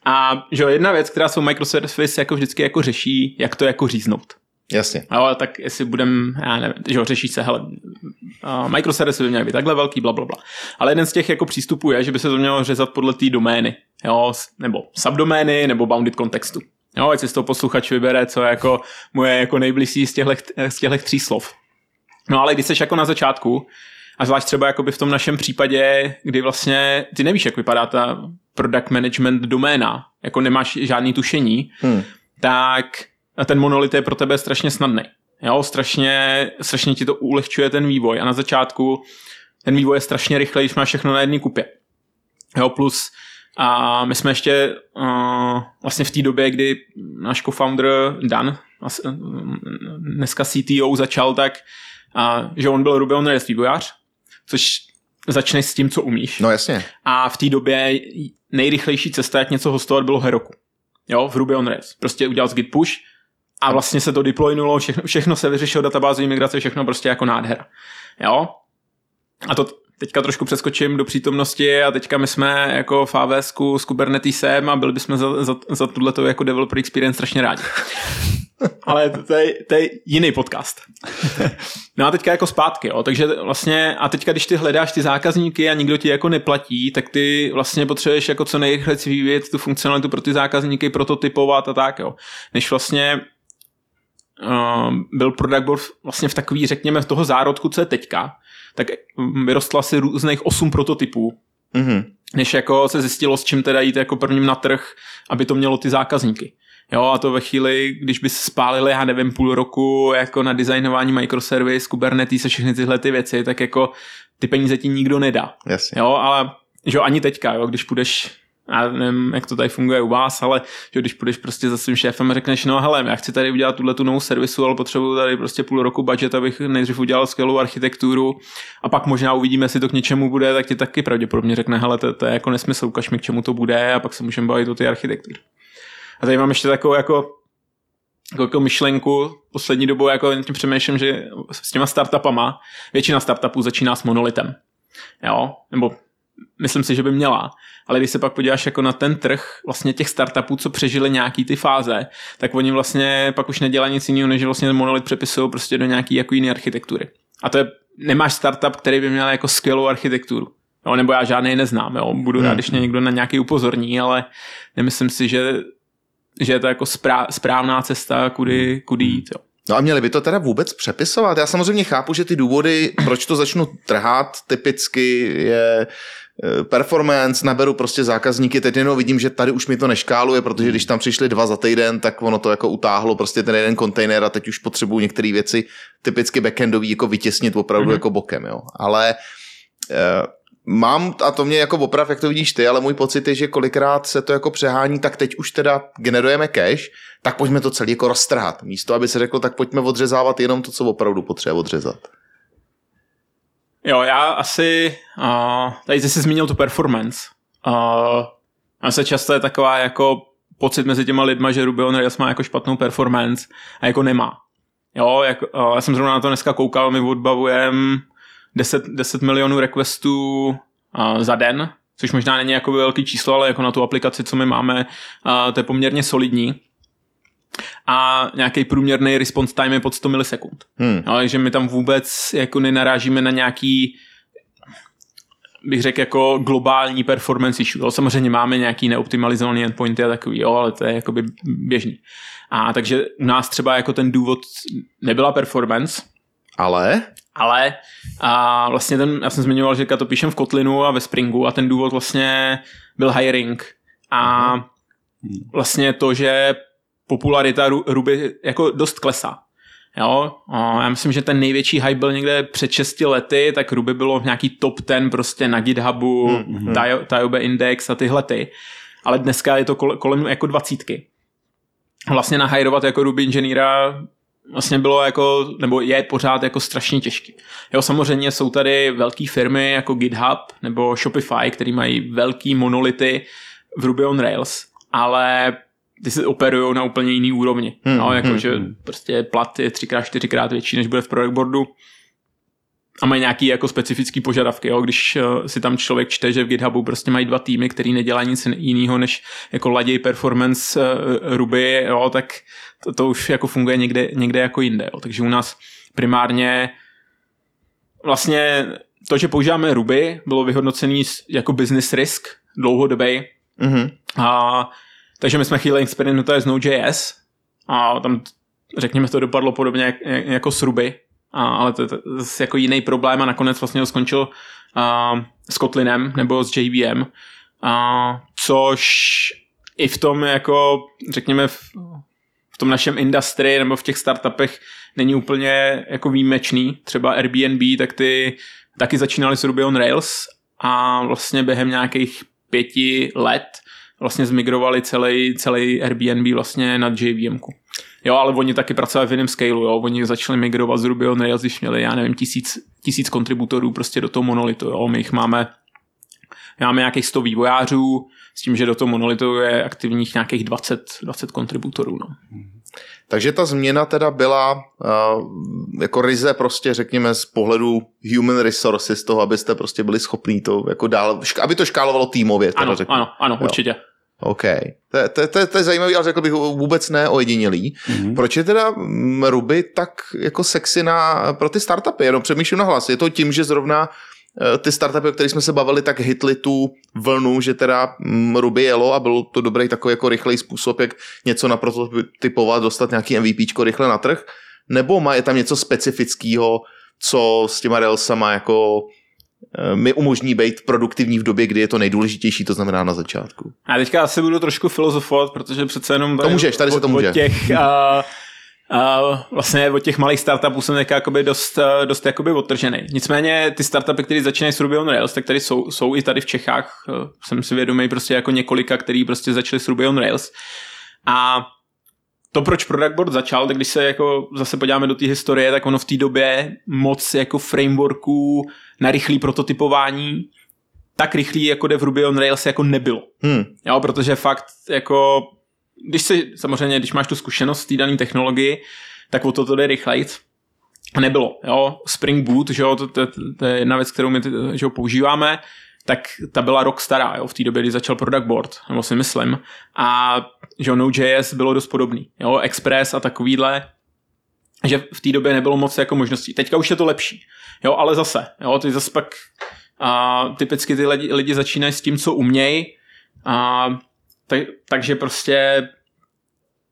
A že jo, jedna věc, která jsou microservice jako vždycky jako řeší, jak to jako říznout. Jasně. Jo, tak jestli budem, já nevím, že ho řeší se, hele, uh, microservisy by měly být takhle velký, bla, bla, bla. Ale jeden z těch jako přístupů je, že by se to mělo řezat podle té domény, jo, nebo subdomény, nebo bounded kontextu. Jo, ať si z toho posluchač vybere, co je jako moje jako nejbližší z těchto, z těchto tří slov. No ale když jsi jako na začátku, a zvlášť třeba jakoby v tom našem případě, kdy vlastně ty nevíš, jak vypadá ta product management doména, jako nemáš žádný tušení, Hmm. tak ten monolit je pro tebe strašně snadný. Jo, strašně, strašně ti to ulehčuje ten vývoj a na začátku ten vývoj je strašně rychlej, když máš všechno na jedné kupě. Jo, plus a my jsme ještě uh, vlastně v té době, kdy náš co-founder Dan, as- dneska CTO začal tak, a, že on byl Ruby on Rails vývojář, což začneš s tím, co umíš. No jasně. A v té době nejrychlejší cesta, jak něco hostovat, bylo Heroku. Jo, v Ruby on Rails. Prostě udělal z git push a vlastně se to deploynulo, všechno, všechno se vyřešilo, databáze, migrace, všechno prostě jako nádhera. Jo? A to teďka trošku přeskočím do přítomnosti a teďka my jsme jako v AWS s Kubernetesem a byli bychom za, za, za tuhle jako developer experience strašně rádi. Ale to, to, je, to je jiný podcast. No a teďka jako zpátky, jo. takže vlastně a teďka když ty hledáš ty zákazníky a nikdo ti jako neplatí, tak ty vlastně potřebuješ jako co nejrychleji vyvíjet tu funkcionalitu pro ty zákazníky, prototypovat a tak, jo. Než vlastně uh, byl product board vlastně v takový, řekněme, v toho zárodku, co je teďka, tak vyrostla asi různých osm prototypů, Mhm. než jako se zjistilo, s čím teda jít jako prvním na trh, aby to mělo ty zákazníky. Jo, a to ve chvíli, když by se spálili, já nevím, půl roku jako na designování microservice, Kubernetes a všechny tyhle ty věci, tak jako ty peníze ti nikdo nedá. Jasně. Jo, ale že jo, ani teďka, jo, když půjdeš já nevím, jak to tady funguje u vás, ale že když půjdeš prostě za svým šéfem a řekneš, no hele, já chci tady udělat tuhle tu novou servisu, ale potřebuju tady prostě půl roku budget, abych nejdřív udělal skvělou architekturu a pak možná uvidíme, jestli to k něčemu bude, tak ti taky pravděpodobně řekne, hele, to, to je jako nesmysl, ukaž mi, k čemu to bude a pak se můžeme bavit o té architektuře. A tady mám ještě takovou jako jako, jako myšlenku poslední dobou, jako tím přemýšlím, že s těma startupama, většina startupů začíná s monolitem. Jo, nebo myslím si, že by měla. Ale když se pak podíváš jako na ten trh vlastně těch startupů, co přežili nějaký ty fáze, tak oni vlastně pak už nedělají nic jiného, než vlastně monolit přepisují prostě do nějaký jako jiné architektury. A to je, nemáš startup, který by měl jako skvělou architekturu. Jo, nebo já žádný neznám, jo. budu rád, když mě někdo na nějaký upozorní, ale nemyslím si, že, že je to jako sprá, správná cesta, kudy, kudy jít. Jo. No a měli by to teda vůbec přepisovat? Já samozřejmě chápu, že ty důvody, proč to začnu trhat, typicky je eh, performance, naberu prostě zákazníky, teď jenom vidím, že tady už mi to neškáluje, protože když tam přišli dva za týden, tak ono to jako utáhlo prostě ten jeden kontejner a teď už potřebuju některé věci typicky backendový jako vytěsnit opravdu mm-hmm. jako bokem, jo. Ale eh, Mám, a to mě jako oprav, jak to vidíš ty, ale můj pocit je, že kolikrát se to jako přehání, tak teď už teda generujeme cache, tak pojďme to celé jako roztrhat. Místo, aby se řeklo, tak pojďme odřezávat jenom to, co opravdu potřebuje odřezat. Jo, já asi, uh, tady jsi zmínil tu performance. Uh, a se často je taková jako pocit mezi těma lidma, že Ruby on Rails má jako špatnou performance a jako nemá. Jo, jak, uh, já jsem zrovna na to dneska koukal, my odbavujeme 10, 10 milionů requestů uh, za den, což možná není jako velký číslo, ale jako na tu aplikaci, co my máme, uh, to je poměrně solidní. A nějaký průměrný response time je pod 100 milisekund. Hmm. No, takže my tam vůbec jako nenarážíme na nějaký bych řekl jako globální performance issue. Jo, samozřejmě máme nějaký neoptimalizovaný endpointy a takový, jo, ale to je jakoby běžný. A takže u nás třeba jako ten důvod nebyla performance, Ale ale a vlastně ten, já jsem zmiňoval, že to píšem v Kotlinu a ve Springu a ten důvod vlastně byl hiring a vlastně to, že popularita Ru- Ruby jako dost klesá. Jo, a já myslím, že ten největší hype byl někde před 6 lety, tak Ruby bylo v nějaký top 10 prostě na GitHubu, mm-hmm. Tyobe Index a tyhle ty. Ale dneska je to kole- kolem jako dvacítky. Vlastně nahajrovat jako Ruby inženýra vlastně bylo jako, nebo je pořád jako strašně těžký. Jo, samozřejmě jsou tady velké firmy jako GitHub nebo Shopify, který mají velký monolity v Ruby on Rails, ale ty se operují na úplně jiný úrovni. Hmm, no, jako, hmm, že prostě plat je třikrát, čtyřikrát větší, než bude v product boardu. a mají nějaký jako specifický požadavky, jo? když uh, si tam člověk čte, že v GitHubu prostě mají dva týmy, který nedělají nic jiného, než jako laděj performance uh, Ruby, jo? tak to, to, už jako funguje někde, někde jako jinde. Jo? Takže u nás primárně vlastně to, že používáme Ruby, bylo vyhodnocený jako business risk dlouhodobý. Mhm. A, takže my jsme chvíli experimentovali s Node.js a tam, řekněme, to dopadlo podobně jak, jako s Ruby, a, ale to je jako jiný problém a nakonec vlastně ho skončil a, s Kotlinem nebo s JVM, a, což i v tom jako, řekněme, v tom našem industry nebo v těch startupech není úplně jako výjimečný. Třeba Airbnb, tak ty taky začínali s Ruby on Rails a vlastně během nějakých pěti let vlastně zmigrovali celý, celý Airbnb vlastně na JVM. Jo, ale oni taky pracovali v jiném scaleu, jo. Oni začali migrovat z Ruby on Rails, když měli, já nevím, tisíc, tisíc kontributorů prostě do toho monolitu, jo. My jich máme, máme nějakých 100 vývojářů, s tím, že do toho monolitu je aktivních nějakých 20, 20 kontributorů, no. Takže ta změna teda byla uh, jako ryze prostě řekněme z pohledu human resources z toho, abyste prostě byli schopní to jako dál, aby to škálovalo týmově. Teda Ano, řekněme. ano, ano, Jo. určitě. OK. To, je- to, to, to je zajímavý, ale řekl bych vůbec ne ojedinělý. Mm-hmm. Proč je teda mm, Ruby tak jako sexy na, pro ty startupy? Jenom přemýšlím na hlas. Je to tím, že zrovna ty startupy, o kterých jsme se bavili, tak hitli tu vlnu, že teda mm, Ruby jelo a byl to dobrý takový jako rychlej způsob, jak něco naprototypovat, dostat nějaký MVPčko rychle na trh? Nebo má, je tam něco specifického, co s těma Railsama jako eh, mi umožní být produktivní v době, kdy je to nejdůležitější, to znamená na začátku. A teďka asi budu trošku filozofovat, protože přece jenom To můžeš, tady se to může. Těch, uh, uh, vlastně od těch malých startupů jsem teďka jakoby dost, uh, dost jakoby odtržený. Nicméně ty startupy, které začínají s Ruby on Rails, tak tady jsou, jsou i tady v Čechách. Uh, jsem si vědomý prostě jako několika, který prostě začali s Ruby on Rails. A to, proč Product Board začal, tak když se jako zase podíváme do té historie, tak ono v té době moc jako frameworků na rychlý prototypování tak rychlý, jako jde v Ruby on Rails, jako nebylo. Hmm. Jo, protože fakt jako, když si, samozřejmě, když máš tu zkušenost v té dané technologii, tak o to to jde rychlejc. Nebylo, jo, Spring Boot, že jo, to, to, to, to je jedna věc, kterou my že jo, používáme, tak ta byla rok stará, jo, v té době, kdy začal Product Board, nebo si myslím. A že jo, Node.js bylo dost podobný, jo, Express a takovýhle, že v té době nebylo moc jako možností. Teďka už je to lepší, jo, ale zase, jo, ty zase pak a typicky ty lidi, lidi začínají s tím, co umějí, a tak, takže prostě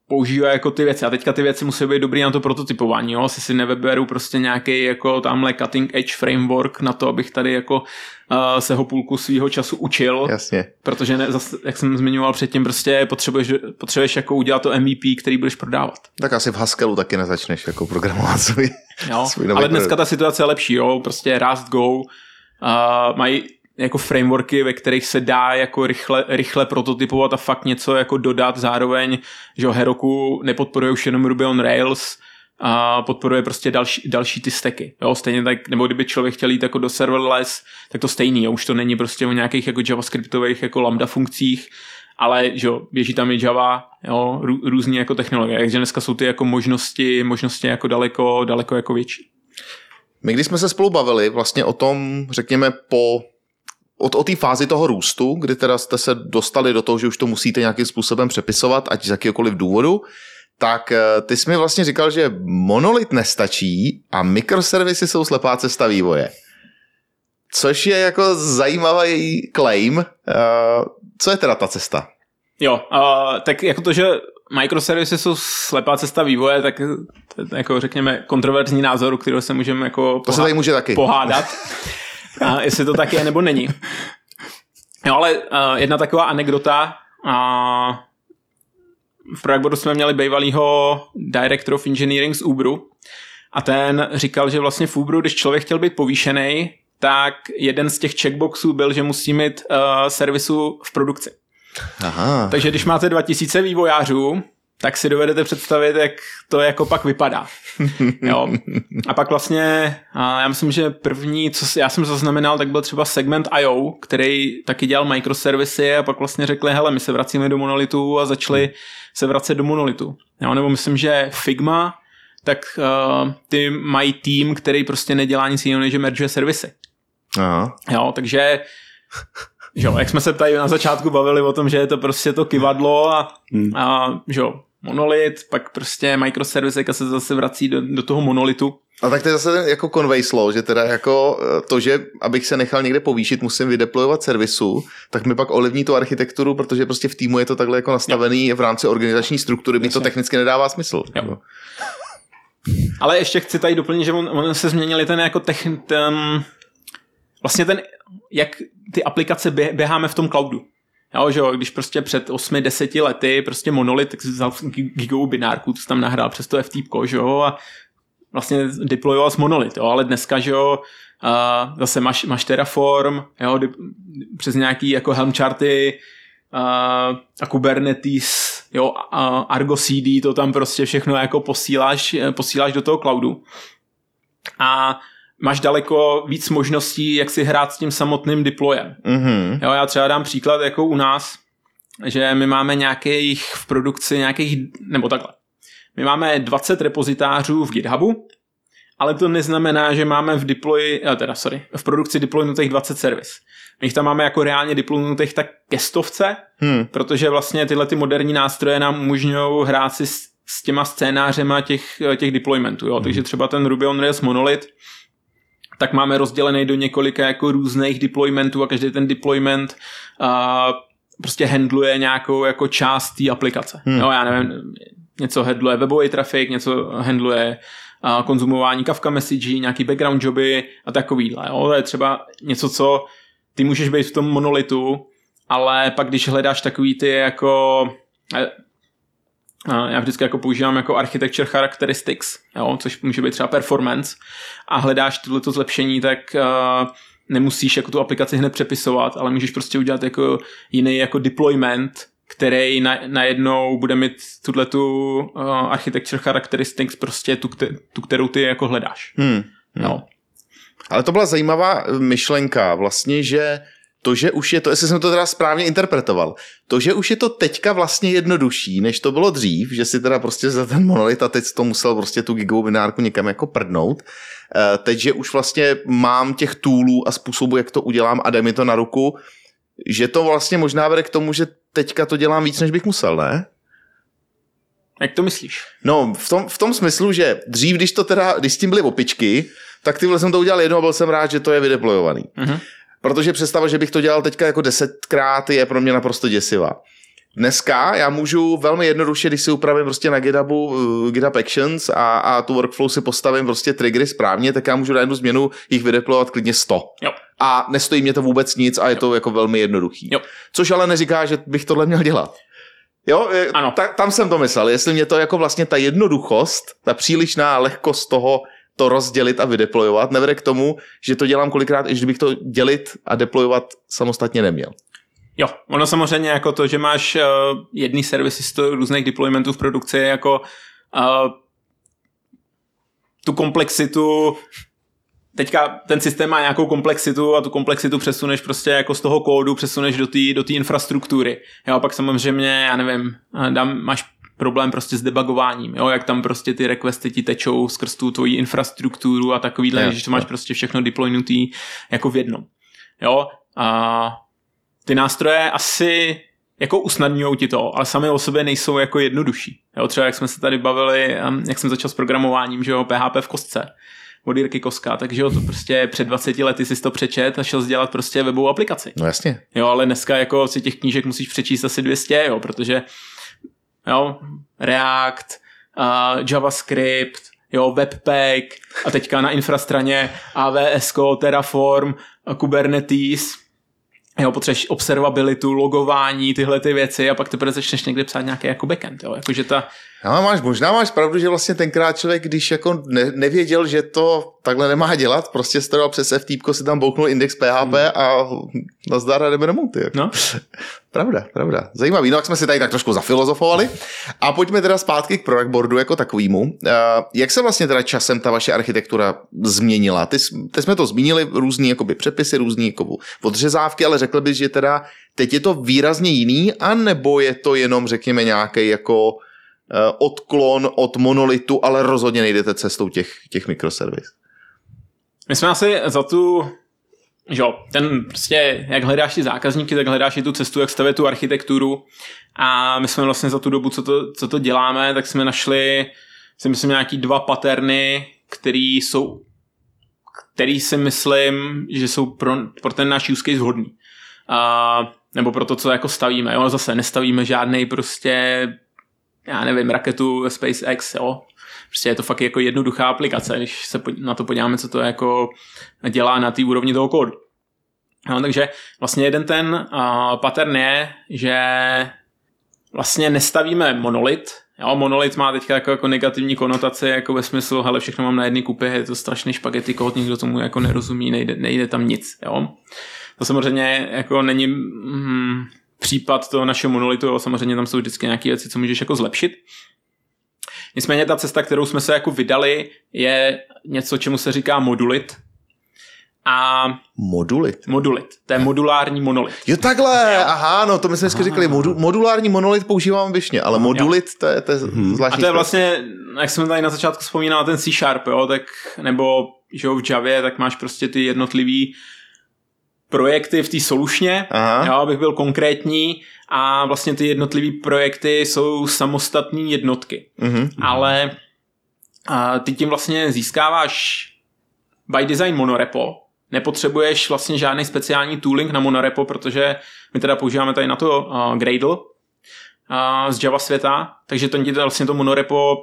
používají jako ty věci. A teďka ty věci musí být dobrý na to prototypování, jo? Si si nevyberu prostě nějaký jako tamhle cutting edge framework na to, abych tady jako uh, se ho půlku svýho času učil, Jasně. protože ne, zase, jak jsem zmiňoval předtím, prostě potřebuješ, potřebuješ jako udělat to MVP, který budeš prodávat. Tak asi v Haskellu taky nezačneš jako programovat svůj. Jo? Svůj Ale dneska produkt. ta situace je lepší, jo? prostě Rust Go uh, mají jako frameworky, ve kterých se dá jako rychle, rychle prototypovat a fakt něco jako dodat zároveň, že Heroku nepodporuje už jenom Ruby on Rails, a podporuje prostě další, další ty steky. Jo, stejně tak, nebo kdyby člověk chtěl jít jako do serverless, tak to stejný, jo, už to není prostě o nějakých jako javascriptových jako lambda funkcích, ale že jo, běží tam i Java, jo, rů, různý jako technologie, takže dneska jsou ty jako možnosti, možnosti jako daleko, daleko jako větší. My když jsme se spolu bavili vlastně o tom, řekněme, po o, o té fázi toho růstu, kdy teda jste se dostali do toho, že už to musíte nějakým způsobem přepisovat, ať z jakýkoliv důvodu, tak eh, ty jsi mi vlastně říkal, že monolit nestačí a mikroservisy jsou slepá cesta vývoje. Což je jako zajímavý claim. Eh, Co je teda ta cesta? Jo, uh, tak jako to, že microservisy jsou slepá cesta vývoje, tak to je jako řekněme kontroverzní názor, který se můžeme jako To se tady může taky. pohádat. A jestli to tak je nebo není. Jo, ale uh, jedna taková anekdota. Uh, v Pragboodu jsme měli bývalýho Director of Engineering z Uberu a ten říkal, že vlastně v Uberu, když člověk chtěl být povýšený, tak jeden z těch checkboxů byl, že musí mít uh, servisu v produkci. Aha. Takže když máte 2000 vývojářů, tak si dovedete představit, jak to jako pak vypadá. Jo. A pak vlastně, a já myslím, že první, co já jsem zaznamenal, tak byl třeba segment IO, který taky dělal microservisy a pak vlastně řekli, hele, my se vracíme do monolitu a začali se vracet do monolitu. Jo, nebo myslím, že Figma tak uh, ty mají tým, který prostě nedělá nic jiného, než že mergeuje servisy. Aha. Jo, takže že jo, jak jsme se tady na začátku bavili o tom, že je to prostě to kivadlo a, Hmm. a že jo, monolit, pak prostě microservice se zase vrací do, do toho monolitu. A tak to je zase jako convey slow, že teda jako eh, to, že abych se nechal někde povýšit, musím vydeployovat servisu, tak mi pak ovlivní tu architekturu, protože prostě v týmu je to takhle jako nastavený v rámci organizační struktury, mi to technicky nedává smysl. Jo. Ale ještě chci tady doplnit, že on, on se změnili ten jako tech, ten, vlastně ten, jak ty aplikace bě, běháme v tom cloudu. Jo, že jo, když prostě před 8-10 lety prostě monolit, tak si vzal gigovou binárku, to tam nahrál přes to FTP, že jo, a vlastně deployoval s monolit, jo, ale dneska, že jo, a zase máš, máš Terraform, jo, přes nějaký jako Helm charty a, a Kubernetes, jo, a Argo CD, to tam prostě všechno jako posíláš, posíláš do toho cloudu. A máš daleko víc možností, jak si hrát s tím samotným deployem. Mhm. Jo, já třeba dám příklad jako u nás, že my máme nějakých v produkci nějakých, nebo takhle. My máme 20 repozitářů v GitHubu, ale to neznamená, že máme v deploy, eh, teda sorry, v produkci deploynutých 20 servis. My jich tam máme jako reálně deploynutých tak ke stovce, Hmm. protože vlastně tyhle ty moderní nástroje nám umožňují hrát si s, s těma scénářema těch, těch deploymentů. Jo? Takže třeba ten Ruby on Rails Monolith, tak máme rozdělený do několika jako různých deploymentů a každý ten deployment a prostě handluje nějakou jako část té aplikace. Hmm. Jo, já nevím, něco handluje webový trafik, něco handluje a konzumování Kafka message, nějaký background joby a takovýhle. Jo? To je třeba něco, co ty můžeš být v tom monolitu, ale pak když hledáš takový ty jako já vždycky jako používám jako architecture characteristics, jo, což může být třeba performance a hledáš tohleto zlepšení, tak uh, nemusíš jako tu aplikaci hned přepisovat, ale můžeš prostě udělat jako jiný jako deployment, který na, najednou bude mít tuhle tu uh, architecture characteristics prostě tu, tu, kterou ty jako hledáš. Hmm. No. Ale to byla zajímavá myšlenka vlastně, že to, že už je to, jestli jsem to teda správně interpretoval, to, že už je to teďka vlastně jednodušší, než to bylo dřív, že si teda prostě za ten monolit a teď to musel prostě tu gigovou binárku někam jako prdnout, eh, teď, že už vlastně mám těch toolů a způsobů, jak to udělám a jde mi to na ruku, že to vlastně možná vede k tomu, že teďka to dělám víc, než bych musel, ne? Jak to myslíš? No, v tom, v tom smyslu, že dřív, když to teda, když s tím byly opičky, tak ty vole jsem to udělal jednou a byl jsem rád, že to je vydeployovaný. Mhm. Protože představa, že bych to dělal teďka jako desetkrát, je pro mě naprosto děsivá. Dneska já můžu velmi jednoduše, když si upravím prostě na GitHubu uh, GitHub Actions a, a tu workflow si postavím prostě triggery správně, tak já můžu na jednu změnu jich vydeployovat klidně 100. Jo. A nestojí mě to vůbec nic a je to jako velmi jednoduchý. Jo. Což ale neříká, že bych tohle měl dělat. Jo, je- Ano. Ta, tam jsem to myslel, jestli mě to jako vlastně ta jednoduchost, ta přílišná lehkost toho to rozdělit a vydeployovat nevede k tomu, že to dělám kolikrát, i kdybych to dělit a deployovat samostatně neměl. Jo, ono samozřejmě jako to, že máš uh, jedný servisy z různých deploymentů v produkci, jako uh, tu komplexitu teďka ten systém má nějakou komplexitu a tu komplexitu přesuneš prostě jako z toho kódu, přesuneš do té do infrastruktury. Jo, pak samozřejmě, já nevím, eh, dám, máš problém prostě s debugováním, jo, jak tam prostě ty requesty ti tečou skrz tu tvoji infrastrukturu a takovýhle, Jo, že to máš jo. prostě všechno deploynutý jako v jednom. Jo, a ty nástroje asi jako usnadňují ti to, ale sami o sobě nejsou jako jednodušší. Jo, třeba jak jsme se tady bavili, jak jsem začal s programováním, že jo, PHP v kostce od Jirky Koska, takže jo, to prostě před 20 lety si to přečet a šel dělat prostě webovou aplikaci. No jasně. Jo, ale dneska jako si těch knížek musíš přečíst asi 200, jo, protože jo, React, uh, JavaScript, jo, Webpack a teďka na infrastraně AWS, Terraform, Kubernetes, jo, potřebuješ observabilitu, logování, tyhle ty věci a pak teprve začneš někde psát nějaký jako backend, jo, jakože ta, No, máš, možná máš pravdu, že vlastně tenkrát člověk, když jako ne, nevěděl, že to takhle nemá dělat, prostě staral přes FTP, si tam bouknul index PHP a nazdar a jdeme domů. Ty. jako. no, Pravda, pravda. Zajímavý. No, jak jsme si tady tak trošku zafilozofovali. A pojďme teda zpátky k Proactboardu jako takovýmu. Uh, jak se vlastně teda časem ta vaše architektura změnila? Ty, teď jsme to zmínili, různý jakoby přepisy, různý jako odřezávky, ale řekl bys, že teda teď je to výrazně jiný, anebo je to jenom, řekněme, nějaký jako odklon od monolitu, ale rozhodně nejdete cestou těch, těch mikroservis. My jsme asi za tu že jo, ten prostě, jak hledáš ty zákazníky, tak hledáš i tu cestu, jak stavět tu architekturu a my jsme vlastně za tu dobu, co to, co to děláme, tak jsme našli si myslím nějaký dva paterny, který jsou který si myslím, že jsou pro, pro ten náš use case vhodný. A, nebo pro to, co jako stavíme. Jo? Zase nestavíme žádný prostě já nevím, raketu SpaceX, jo. Prostě je to fakt jako jednoduchá aplikace, když se na to podíváme, co to jako dělá na té úrovni toho kódu. No, takže vlastně jeden ten uh, pattern je, že vlastně nestavíme monolit. Jo, monolit má teďka jako, jako negativní konotaci, jako ve smyslu, hele, všechno mám na jedné kupě, je to strašný špagety kód, nikdo tomu jako nerozumí, nejde, nejde tam nic. Jo. To samozřejmě jako není mm, případ toho našeho monolitu, jo. samozřejmě tam jsou vždycky nějaké věci, co můžeš jako zlepšit. Nicméně ta cesta, kterou jsme se jako vydali, je něco, čemu se říká modulit, a modulit. Modulit. To je modulární monolit. Jo takhle, jo. aha, no to my jsme dneska říkali, modu, modulární monolit používám běžně, ale modulit to je, to je hmm. zvláštní. A to je vlastně, jak jsem tady na začátku vzpomínal, ten C Sharp, jo, tak, nebo že v Javě, tak máš prostě ty jednotlivý projekty v té solušně, jo, abych byl konkrétní, a vlastně ty jednotlivý projekty jsou samostatné jednotky. Mm-hmm. Ale a ty tím vlastně získáváš by design monorepo, nepotřebuješ vlastně žádný speciální tooling na monorepo, protože my teda používáme tady na to uh, Gradle uh, z Java světa, takže to ti vlastně to monorepo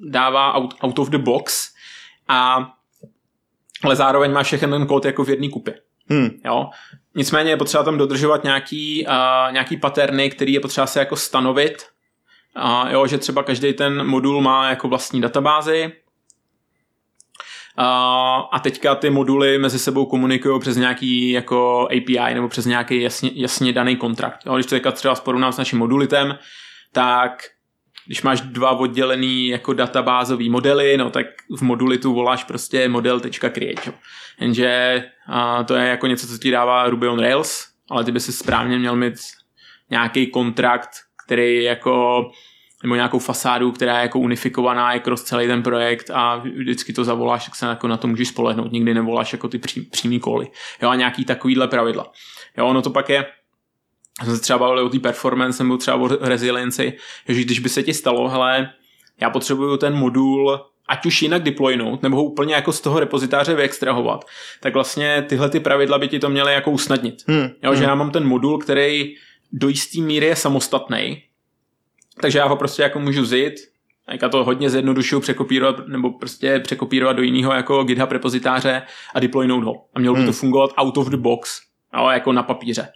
dává out, out of the box a ale zároveň máš všechny ten kód jako v jedné kupě. Hmm. Jo? Nicméně je potřeba tam dodržovat nějaký, uh, nějaký paterny, který je potřeba se jako stanovit. Uh, jo, že třeba každý ten modul má jako vlastní databázi, a teďka ty moduly mezi sebou komunikují přes nějaký jako API nebo přes nějaký jasně, jasně daný kontrakt. Jo, když to teďka třeba porovnám s naším modulitem, tak když máš dva oddělený jako databázový modely, no tak v modulitu voláš prostě model.create. Jenže a to je jako něco, co ti dává Ruby on Rails, ale ty by si správně měl mít nějaký kontrakt, který jako nebo nějakou fasádu, která je jako unifikovaná jako celý ten projekt a vždycky to zavoláš, tak se jako na to můžeš spolehnout, nikdy nevoláš jako ty pří, přímý koly. Jo, a nějaký takovýhle pravidla. Jo, ono to pak je, jsme se třeba bavili o té performance nebo třeba o resilienci, že když by se ti stalo, hele, já potřebuju ten modul ať už jinak deploynout, nebo ho úplně jako z toho repozitáře vyextrahovat, tak vlastně tyhle ty pravidla by ti to měly jako usnadnit. Hmm. Jo, hmm. že já mám ten modul, který do jistý míry je samostatný, takže já ho prostě jako můžu vzít, já to hodně zjednodušuju překopírovat, nebo prostě překopírovat do jiného jako GitHub repozitáře a deploynout ho. A mělo by to hmm. fungovat out of the box, jo, jako na papíře.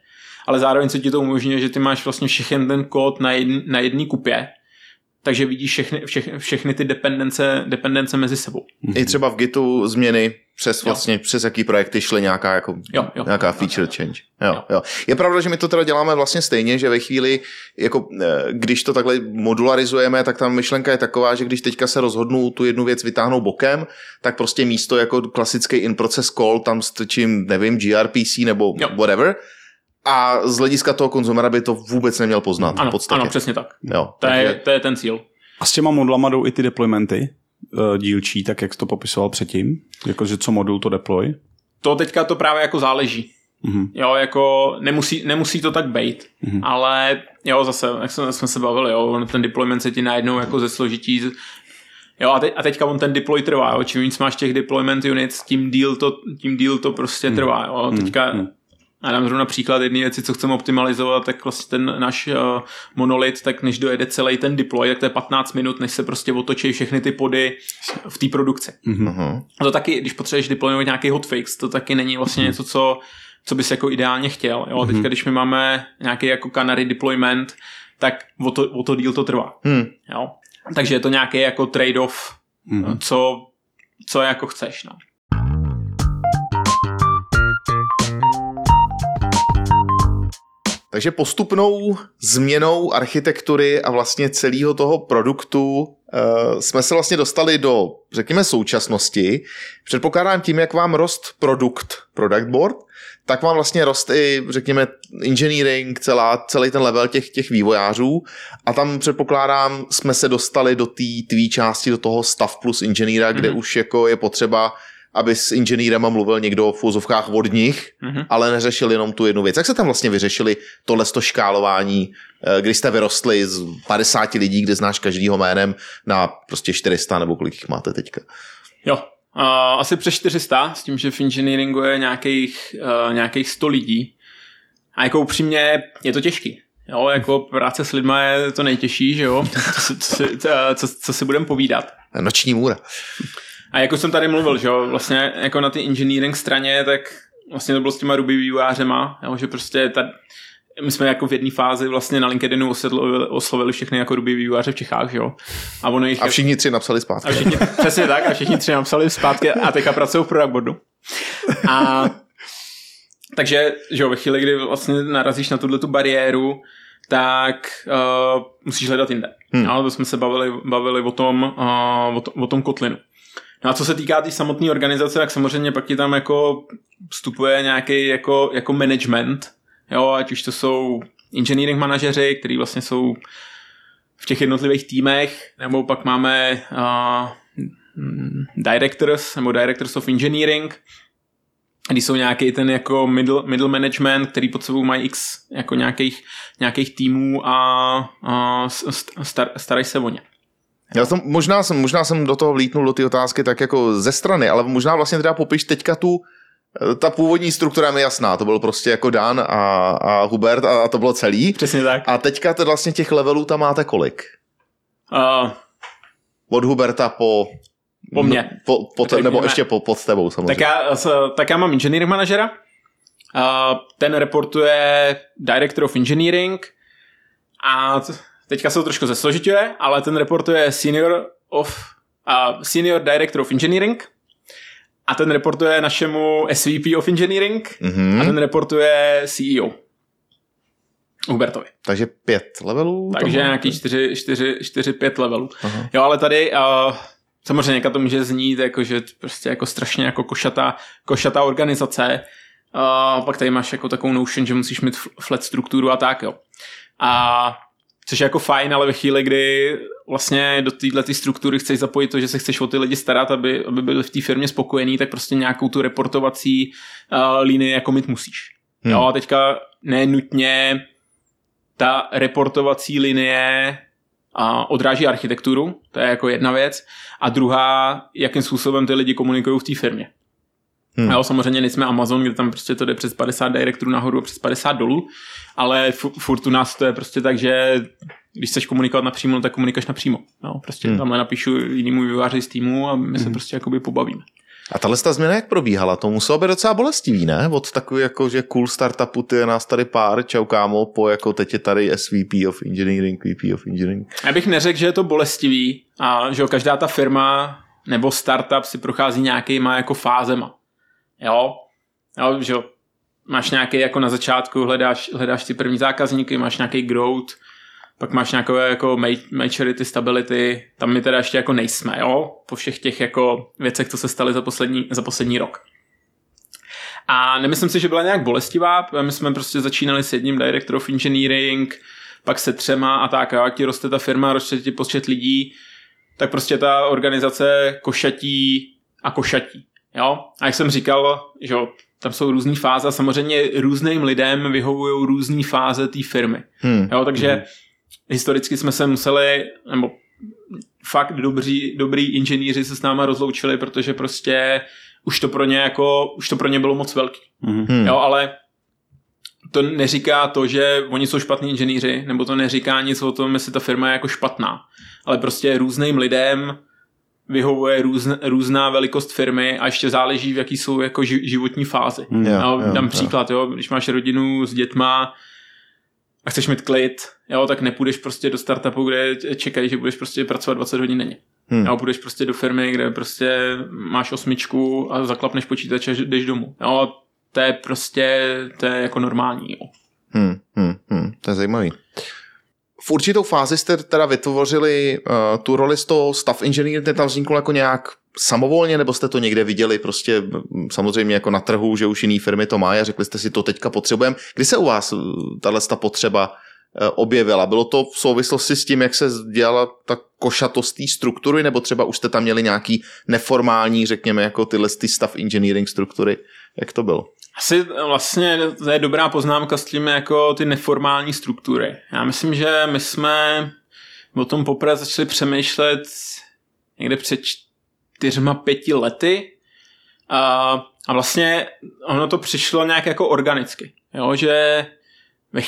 Ale zároveň se ti to umožňuje, že ty máš vlastně všechny ten kód na, jedn, na jedné kupě, takže vidíš všechny, všechny, všechny ty dependence, dependence mezi sebou. I třeba v Gitu změny přes vlastně, jo. přes jaký projekty šly nějaká, jako, jo, jo, nějaká feature jo, change. Jo, jo. Jo. Je pravda, že my to teda děláme vlastně stejně, že ve chvíli, jako, eh, když to takhle modularizujeme, tak ta myšlenka je taková, že když teďka se rozhodnu tu jednu věc vytáhnout bokem, tak prostě místo jako klasický in-process call tam strčím, nevím, gRPC nebo jo. whatever, a z hlediska toho konzumera by to vůbec neměl poznat. Ano, v podstatě. ano přesně tak. Jo, to, takže... je, to je ten cíl. A s těma modulama jdou i ty deploymenty uh, dílčí, tak jak jsi to popisoval předtím? Jakože co modul to deploy? To teďka to právě jako záleží. Mm-hmm. Jo, jako nemusí, nemusí to tak být, mm-hmm. ale jo, zase, jak jsme, jsme se bavili, jo, ten deployment se ti najednou jako ze složití Jo, a, te, a teďka on ten deploy trvá, jo. čím víc máš těch deployment units, tím díl to, tím díl to prostě mm. trvá. Jo. Teďka mm. A dám zrovna příklad jedné věci, co chceme optimalizovat, tak vlastně ten náš uh, monolit, tak než dojede celý ten deploy, tak to je 15 minut, než se prostě otočí všechny ty pody v té produkci. Mm-hmm. A to taky, když potřebuješ deployovat nějaký hotfix, to taky není vlastně mm-hmm. něco, co, co bys jako ideálně chtěl. Jo? Mm-hmm. Teďka, když my máme nějaký jako canary deployment, tak o to, o to díl to trvá. Mm. Jo? Takže je to nějaký jako trade-off, mm-hmm. co, co jako chceš. No. Takže postupnou změnou architektury a vlastně celého toho produktu uh, jsme se vlastně dostali do, řekněme, současnosti. Předpokládám tím, jak vám rost produkt, product board, tak vám vlastně rost i, řekněme, engineering, celá, celý ten level těch, těch vývojářů a tam předpokládám, jsme se dostali do té tvý části, do toho stav plus inženýra, kde Mhm. už jako je potřeba aby s inženýrem mluvil někdo v úzovkách od nich, Mhm. ale neřešil jenom tu jednu věc. Jak se tam vlastně vyřešili tohle to škálování, eh, kdy jste vyrostli z 50 lidí, kde znáš každýho jménem, na prostě 400 nebo kolik jich máte teďka? Jo, uh, asi přes 400, s tím, že v engineeringu je nějakých, uh, nějakých 100 lidí. A jako upřímně je to těžký. Jo, jako práce s lidma je to nejtěžší, že jo, co, co, co, co, co si budeme povídat. Noční můra. A jako jsem tady mluvil, že jo, vlastně jako na ty engineering straně, tak vlastně to bylo s těma Ruby vývojářema, jo, že prostě ta, my jsme jako v jedné fázi vlastně na LinkedInu oslovili, oslovili všechny jako Ruby vývojáře v Čechách, že jo. A ono jich A všichni tři napsali zpátky. a všichni, přesně tak, a všichni tři napsali zpátky a teďka pracují v product boardu. A takže, že jo, ve chvíli, kdy vlastně narazíš na tuhle tu bariéru, tak uh, musíš hledat jinde. Hmm. Hmm. Ale to jsme se bavili, bavili o, tom, uh, o, to, o tom kotlinu. No a co se týká té tý samotné organizace, tak samozřejmě pak ti tam jako vstupuje nějaký jako, jako management, jo, ať už to jsou engineering manažeři, kteří vlastně jsou v těch jednotlivých týmech, nebo pak máme uh, directors, nebo directors of engineering, kdy jsou nějaký ten jako middle, middle management, který pod sebou mají x jako nějakých, nějakých týmů a, a st- star, starají se o ně. Já jsem, možná, jsem, možná jsem do toho vlítnul do ty otázky tak jako ze strany, ale možná vlastně teda popiš teďka tu, eh, ta původní struktura je mi jasná, to byl prostě jako Dan a, a Hubert a, a to bylo celý. Přesně tak. A teďka to vlastně těch levelů tam máte kolik? Uh, Od Huberta po... Po mně. Po, po te, nebo ještě po, pod tebou samozřejmě. tak, já, tak já mám engineering manažera, uh, ten reportuje director of engineering a teďka se to trošku zesložituje, ale ten reportuje senior of uh, senior director of engineering a ten reportuje našemu SVP of engineering Mhm. a ten reportuje CEO. Hubertovi. Takže pět levelů? Takže toho? nějaký 4, 4, 4 5 levelů. Aha. Jo, ale tady uh, samozřejmě to může znít, jako, že prostě jako strašně jako košatá, košatá organizace. Uh, pak tady máš jako takovou notion, že musíš mít flat strukturu a tak, jo. A což je jako fajn, ale ve chvíli, kdy vlastně do této struktury chceš zapojit to, že se chceš o ty lidi starat, aby, aby byli v té firmě spokojení, tak prostě nějakou tu reportovací uh, linii jako mít musíš. Hmm. Jo, a teďka nenutně ta reportovací linie a odráží architekturu, to je jako jedna věc, a druhá, jakým způsobem ty lidi komunikují v té firmě. Hmm. Jo, samozřejmě nejsme Amazon, kde tam prostě to jde přes 50 direktorů nahoru a přes 50 dolů, ale fu- furt u nás to je prostě tak, že když chceš komunikovat napřímo, tak komunikuješ napřímo. Jo, prostě Hmm. tamhle napíšu jinému vývojáři z týmu a my se Hmm. prostě jakoby pobavíme. A tahle ta změna jak probíhala? To muselo být docela bolestivý, ne? Od takový jako, že cool startupu, ty je nás tady pár, čau kámo, po jako teď je tady SVP of Engineering, VP of Engineering. Já bych neřekl, že je to bolestivý a že každá ta firma nebo startup si prochází nějakýma jako fázema. Jo, jo že jo, máš nějaký jako na začátku, hledáš, hledáš ty první zákazníky, máš nějaký growth, pak máš nějaké jako ma- maturity, stability, tam my teda ještě jako nejsme, jo, po všech těch jako věcech, co se staly za poslední, za poslední rok. A nemyslím si, že byla nějak bolestivá, my jsme prostě začínali s jedním director of engineering, pak se třema a tak, a jak ti roste ta firma, roste ti počet lidí, tak prostě ta organizace košatí a košatí. Jo? A jak jsem říkal, že jo, tam jsou různé fáze a samozřejmě různým lidem vyhovují různé fáze té firmy. Hmm. Jo, takže hmm. historicky jsme se museli, nebo fakt dobří, dobrý inženýři se s náma rozloučili, protože prostě už to pro ně jako, už to pro ně bylo moc velký. Mhm. Hmm. Jo, ale to neříká to, že oni jsou špatní inženýři, nebo to neříká nic o tom, jestli ta firma je jako špatná. Ale prostě různým lidem vyhovuje různ, různá velikost firmy a ještě záleží, v jaký jsou jako ži, životní fázi. Hmm. Jo, no, jo, dám jo. příklad, jo, když máš rodinu s dětma a chceš mít klid, jo, tak nepůjdeš prostě do startupu, kde čekají, že budeš prostě pracovat 20 hodin denně. Hmm. Jo, půjdeš prostě do firmy, kde prostě máš osmičku a zaklapneš počítač a jdeš domů. Jo, to je prostě, to je jako normální. Jo. Hmm, hmm, hmm, to je zajímavý. V určitou fázi jste teda vytvořili uh, tu roli z toho staff engineer, ten tam vznikl jako nějak samovolně, nebo jste to někde viděli prostě samozřejmě jako na trhu, že už jiný firmy to mají a řekli jste si to teďka potřebujeme. Kdy se u vás tahle ta potřeba uh, objevila? Bylo to v souvislosti s tím, jak se dělala ta košatost té struktury, nebo třeba už jste tam měli nějaký neformální, řekněme, jako tyhle ty staff engineering struktury? Jak to bylo? Asi vlastně to je dobrá poznámka s tím jako ty neformální struktury. Já myslím, že my jsme o tom poprvé začali přemýšlet někde před čtyřma, pěti lety a, a vlastně ono to přišlo nějak jako organicky. Jo, že ve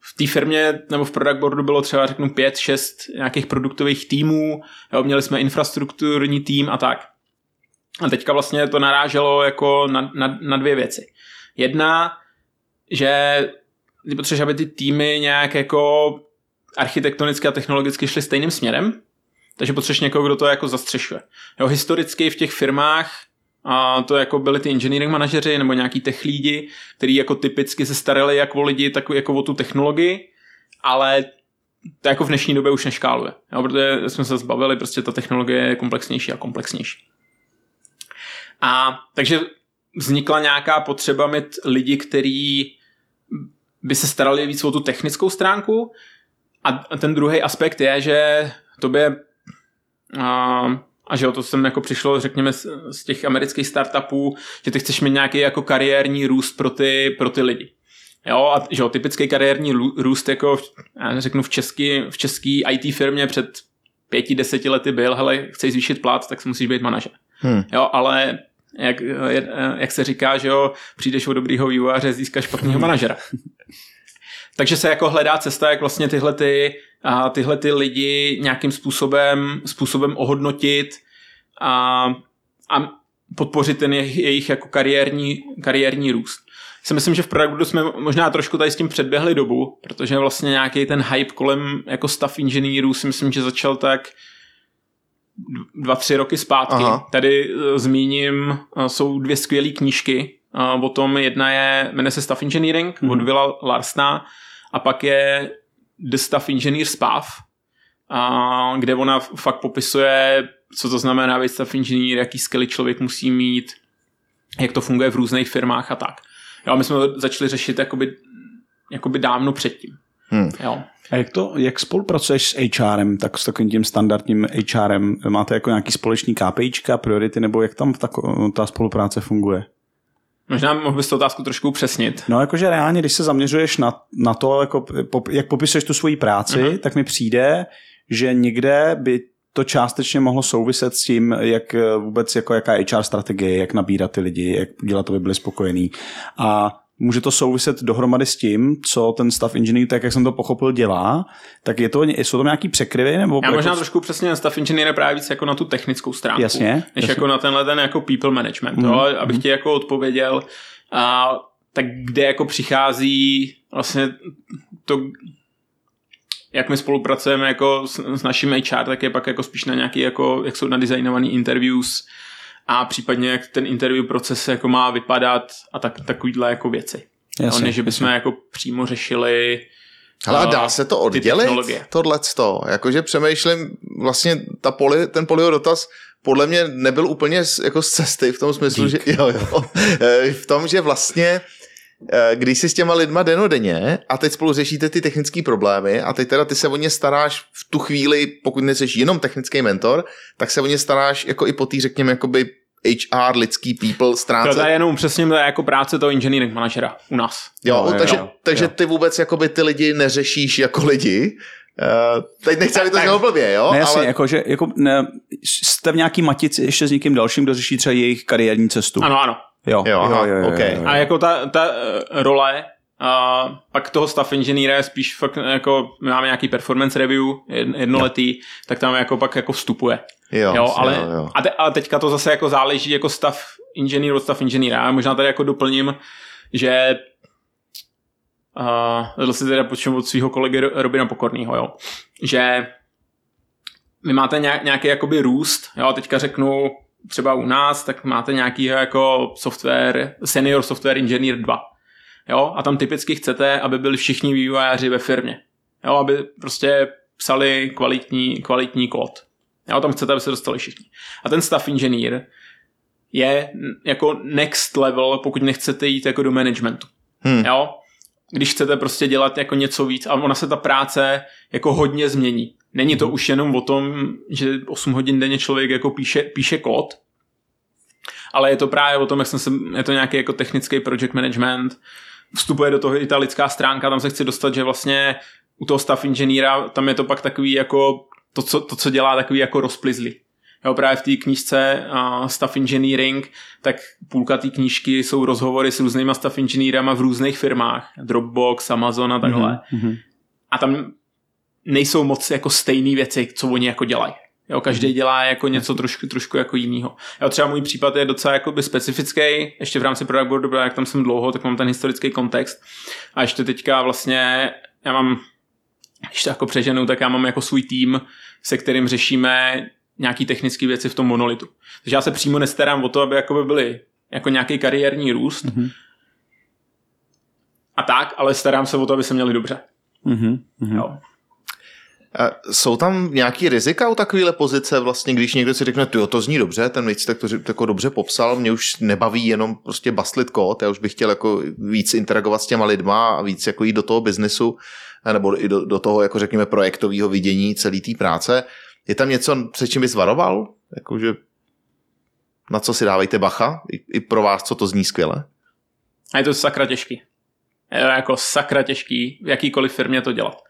v té firmě nebo v product boardu bylo třeba řeknu pět, šest nějakých produktových týmů, jo, měli jsme infrastrukturní tým a tak. A teďka vlastně to naráželo jako na, na, na dvě věci. Jedna, že ty potřebuješ, aby ty týmy nějak jako architektonicky a technologicky šly stejným směrem, takže potřebuješ někoho, kdo to jako zastřešuje. Jo, historicky v těch firmách a to jako byli ty engineering manažeři nebo nějaký tech lídi, kteří jako typicky se starali jak o lidi, tak jako o tu technologii, ale to jako v dnešní době už neškáluje. Jo, protože jsme se zbavili, prostě ta technologie je komplexnější a komplexnější. A takže vznikla nějaká potřeba mít lidi, kteří by se starali víc o tu technickou stránku a ten druhý aspekt je, že tobě a, a že o to jsem jako přišlo, řekněme, z, z těch amerických startupů, že ty chceš mít nějaký jako kariérní růst pro ty, pro ty lidi. Jo, a že jo, typický kariérní růst jako, já řeknu, v český, v český IT firmě před pěti, deseti lety byl, hele, chceš zvýšit plat, tak musíš být manažer. Hmm. Jo, ale jak, jak se říká, že jo, přijdeš o dobrýho vývojáře, získáš špatného manažera. Takže se jako hledá cesta, jak vlastně tyhle, ty, a tyhle ty lidi nějakým způsobem, způsobem ohodnotit a, a podpořit ten jejich, jejich jako kariérní, kariérní růst. Si myslím, že v Product jsme možná trošku tady s tím předběhli dobu, protože vlastně nějaký ten hype kolem jako staff inženýrů si myslím, že začal tak dva, tři roky zpátky. Aha. Tady uh, zmíním, uh, jsou dvě skvělé knížky. Uh, o tom jedna je, jmenuje se Staff Engineering mm. od Vila Larsna a pak je The Staff Engineer Spav, kde ona fakt popisuje, co to znamená být staff engineer, jaký skilly člověk musí mít, jak to funguje v různých firmách a tak. Jo, my jsme to začali řešit jakoby, jakoby dávno předtím. Hmm. Jo. A jak, to, jak spolupracuješ s HRem, tak s takovým tím standardním HRem? Máte jako nějaký společný KPIčka, priority, nebo jak tam ta, ta spolupráce funguje? Možná mohl bys to otázku trošku upřesnit. No jakože reálně, když se zaměřuješ na, na to, jako, jak popisuješ tu svoji práci, uh-huh. tak mi přijde, že někde by to částečně mohlo souviset s tím, jak vůbec jako jaká je HR strategie, jak nabírat ty lidi, jak dělat, aby byli spokojení. A může to souviset dohromady s tím, co ten stav engineer, tak jak jsem to pochopil, dělá, tak je to, jsou to nějaký překryvy? Nebo Já možná jako... trošku přesně stav engineer právě víc jako na tu technickou stránku, jasně, než jasně. jako na tenhle ten jako people management, mm, jo? abych mm. ti jako odpověděl, a, tak kde jako přichází vlastně to, jak my spolupracujeme jako s, s naším HR, tak je pak jako spíš na nějaký, jako, jak jsou nadizajnovaný interviews, a případně jak ten interview proces jako má vypadat a tak, takovýhle jako věci. Jasně, no, než bychom jasně. jako přímo řešili ale uh, dá se to oddělit, tohleto? Jakože přemýšlím, vlastně ta poli, ten polio dotaz podle mě nebyl úplně z, jako z cesty v tom smyslu, Dík. že jo, jo, eh, v tom, že vlastně eh, když si s těma lidma denodenně a teď spolu řešíte ty technické problémy a teď teda ty se o ně staráš v tu chvíli, pokud nejsi jenom technický mentor, tak se o ně staráš jako i po té, řekněme, jakoby HR, lidský people stránce. To je jenom přesně jako práce toho engineering manažera u nás. Jo, no, takže, jo, takže jo. ty vůbec jakoby ty lidi neřešíš jako lidi, Uh, teď nechci, aby to znělo blbě, jo? Ne, jasně, ale... jako, že jako, ne, jste v nějaký matici ještě s někým dalším, kdo řeší třeba jejich kariérní cestu. Ano, ano. Jo, jo, aha, jo, jo, jo, okay. jo, jo. A jako ta, ta uh, role a pak toho staff inženýra je spíš fakt jako, my máme nějaký performance review jednoletý, jo. tak tam jako pak jako vstupuje. Jo, jo, ale, jo, jo. A, te, a teďka to zase jako záleží jako stav inženýr od stav inženýra. Já možná tady jako doplním, že uh, zase teda počím od svého kolegy Robina Pokorného, jo, že vy máte nějaký jakoby růst, jo, teďka řeknu třeba u nás, tak máte nějaký jako software, senior software engineer 2. Jo, a tam typicky chcete, aby byli všichni vývojáři ve firmě. Jo, aby prostě psali kvalitní, kvalitní kód. Jo, tam chcete, aby se dostali všichni. A ten staff engineer je jako next level, pokud nechcete jít jako do managementu. Hmm. Jo? Když chcete prostě dělat jako něco víc, a ona se ta práce jako hodně změní. Není to už jenom o tom, že 8 hodin denně člověk jako píše, píše kód, ale je to právě o tom, jak jsem se, je to nějaký jako technický project management, vstupuje do toho i ta lidská stránka, tam se chci dostat, že vlastně u toho staff inženýra, tam je to pak takový jako to, co, to, co dělá takový jako rozplizlý. Jo, právě v té knížce uh, Staff Engineering, tak půlka té knížky jsou rozhovory s různýma staff engineerama v různých firmách. Dropbox, Amazon a takhle. Mm-hmm. A tam nejsou moc jako stejné věci, co oni jako dělají. Jo, každý dělá jako něco trošku, trošku jako jiného. Jo, třeba můj případ je docela jakoby specifický, ještě v rámci product boardu, jak tam jsem dlouho, tak mám ten historický kontext. A ještě teďka vlastně, já mám, když to jako přeženu, tak já mám jako svůj tým, se kterým řešíme nějaký technické věci v tom monolitu. Takže já se přímo nestarám o to, aby jakoby byly jako nějaký kariérní růst. Mm-hmm. A tak, ale starám se o to, aby se měli dobře. Mm-hmm. Jo. A jsou tam nějaký rizika u takovéhle pozice vlastně, když někdo si řekne, jo, to zní dobře, ten víc tak to jako dobře popsal, mě už nebaví jenom prostě bastlit kód, já už bych chtěl jako víc interagovat s těma lidma a víc jako jít do toho biznesu, nebo i do, do toho, jako řekněme, projektového vidění celé té práce. Je tam něco, před čím bys varoval? Jakože na co si dávejte bacha? I, I pro vás, co to zní skvěle? A je to sakra těžký. Je to jako sakra těžký v jakýkoliv firmě to dělat.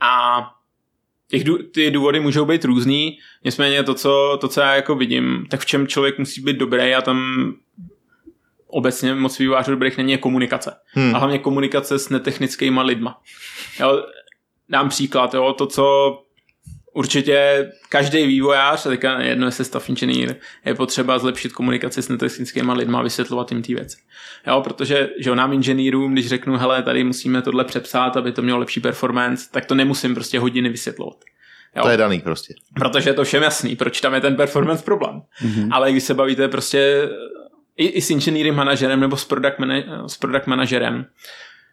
A těch, ty důvody můžou být různý, nicméně to co, to, co já jako vidím, tak v čem člověk musí být dobrý a tam obecně moc vývojářů dobrých není je komunikace. Hmm. A hlavně komunikace s netechnickýma lidma. Jo, dám příklad, jo, to, co určitě každý vývojář, a teďka jedno jestli staff engineer, je potřeba zlepšit komunikaci s netechnickými lidmi a vysvětlovat jim ty věci. Jo, protože že nám inženýrům, když řeknu, hele, tady musíme tohle přepsat, aby to mělo lepší performance, tak to nemusím prostě hodiny vysvětlovat. Jo. To je daný prostě. Protože je to všem jasný, proč tam je ten performance problém. Mm-hmm. Ale když se bavíte prostě i, i s engineering manažerem nebo s product, mana- s product manažerem,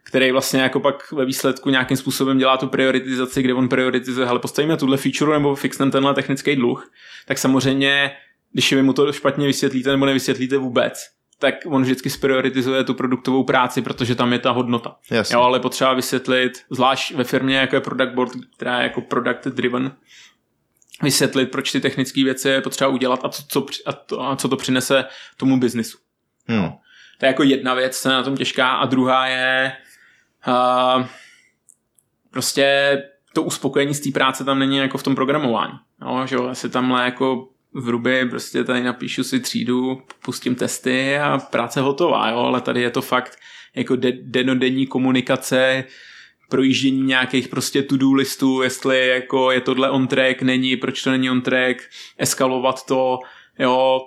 který vlastně jako pak ve výsledku nějakým způsobem dělá tu prioritizaci, kde on prioritizuje, ale postavíme tuhle feature nebo fixneme tenhle technický dluh, tak samozřejmě, když vy mu to špatně vysvětlíte nebo nevysvětlíte vůbec, tak on vždycky sprioritizuje tu produktovou práci, protože tam je ta hodnota. Jasně. Jo, ale potřeba vysvětlit, zvlášť ve firmě, jako je product board, která je jako product driven, vysvětlit, proč ty technické věci je potřeba udělat a co, co, a to, a co to přinese tomu biznisu. Hmm. To je jako jedna věc, na tom těžká a druhá je uh, prostě to uspokojení z té práce tam není jako v tom programování. No, že jo, asi tamhle jako v Ruby prostě tady napíšu si třídu, pustím testy a práce hotová, jo, ale tady je to fakt jako de- denodenní komunikace, projíždění nějakých prostě to-do listů, jestli jako je tohle on track, není, proč to není on track, eskalovat to, jo,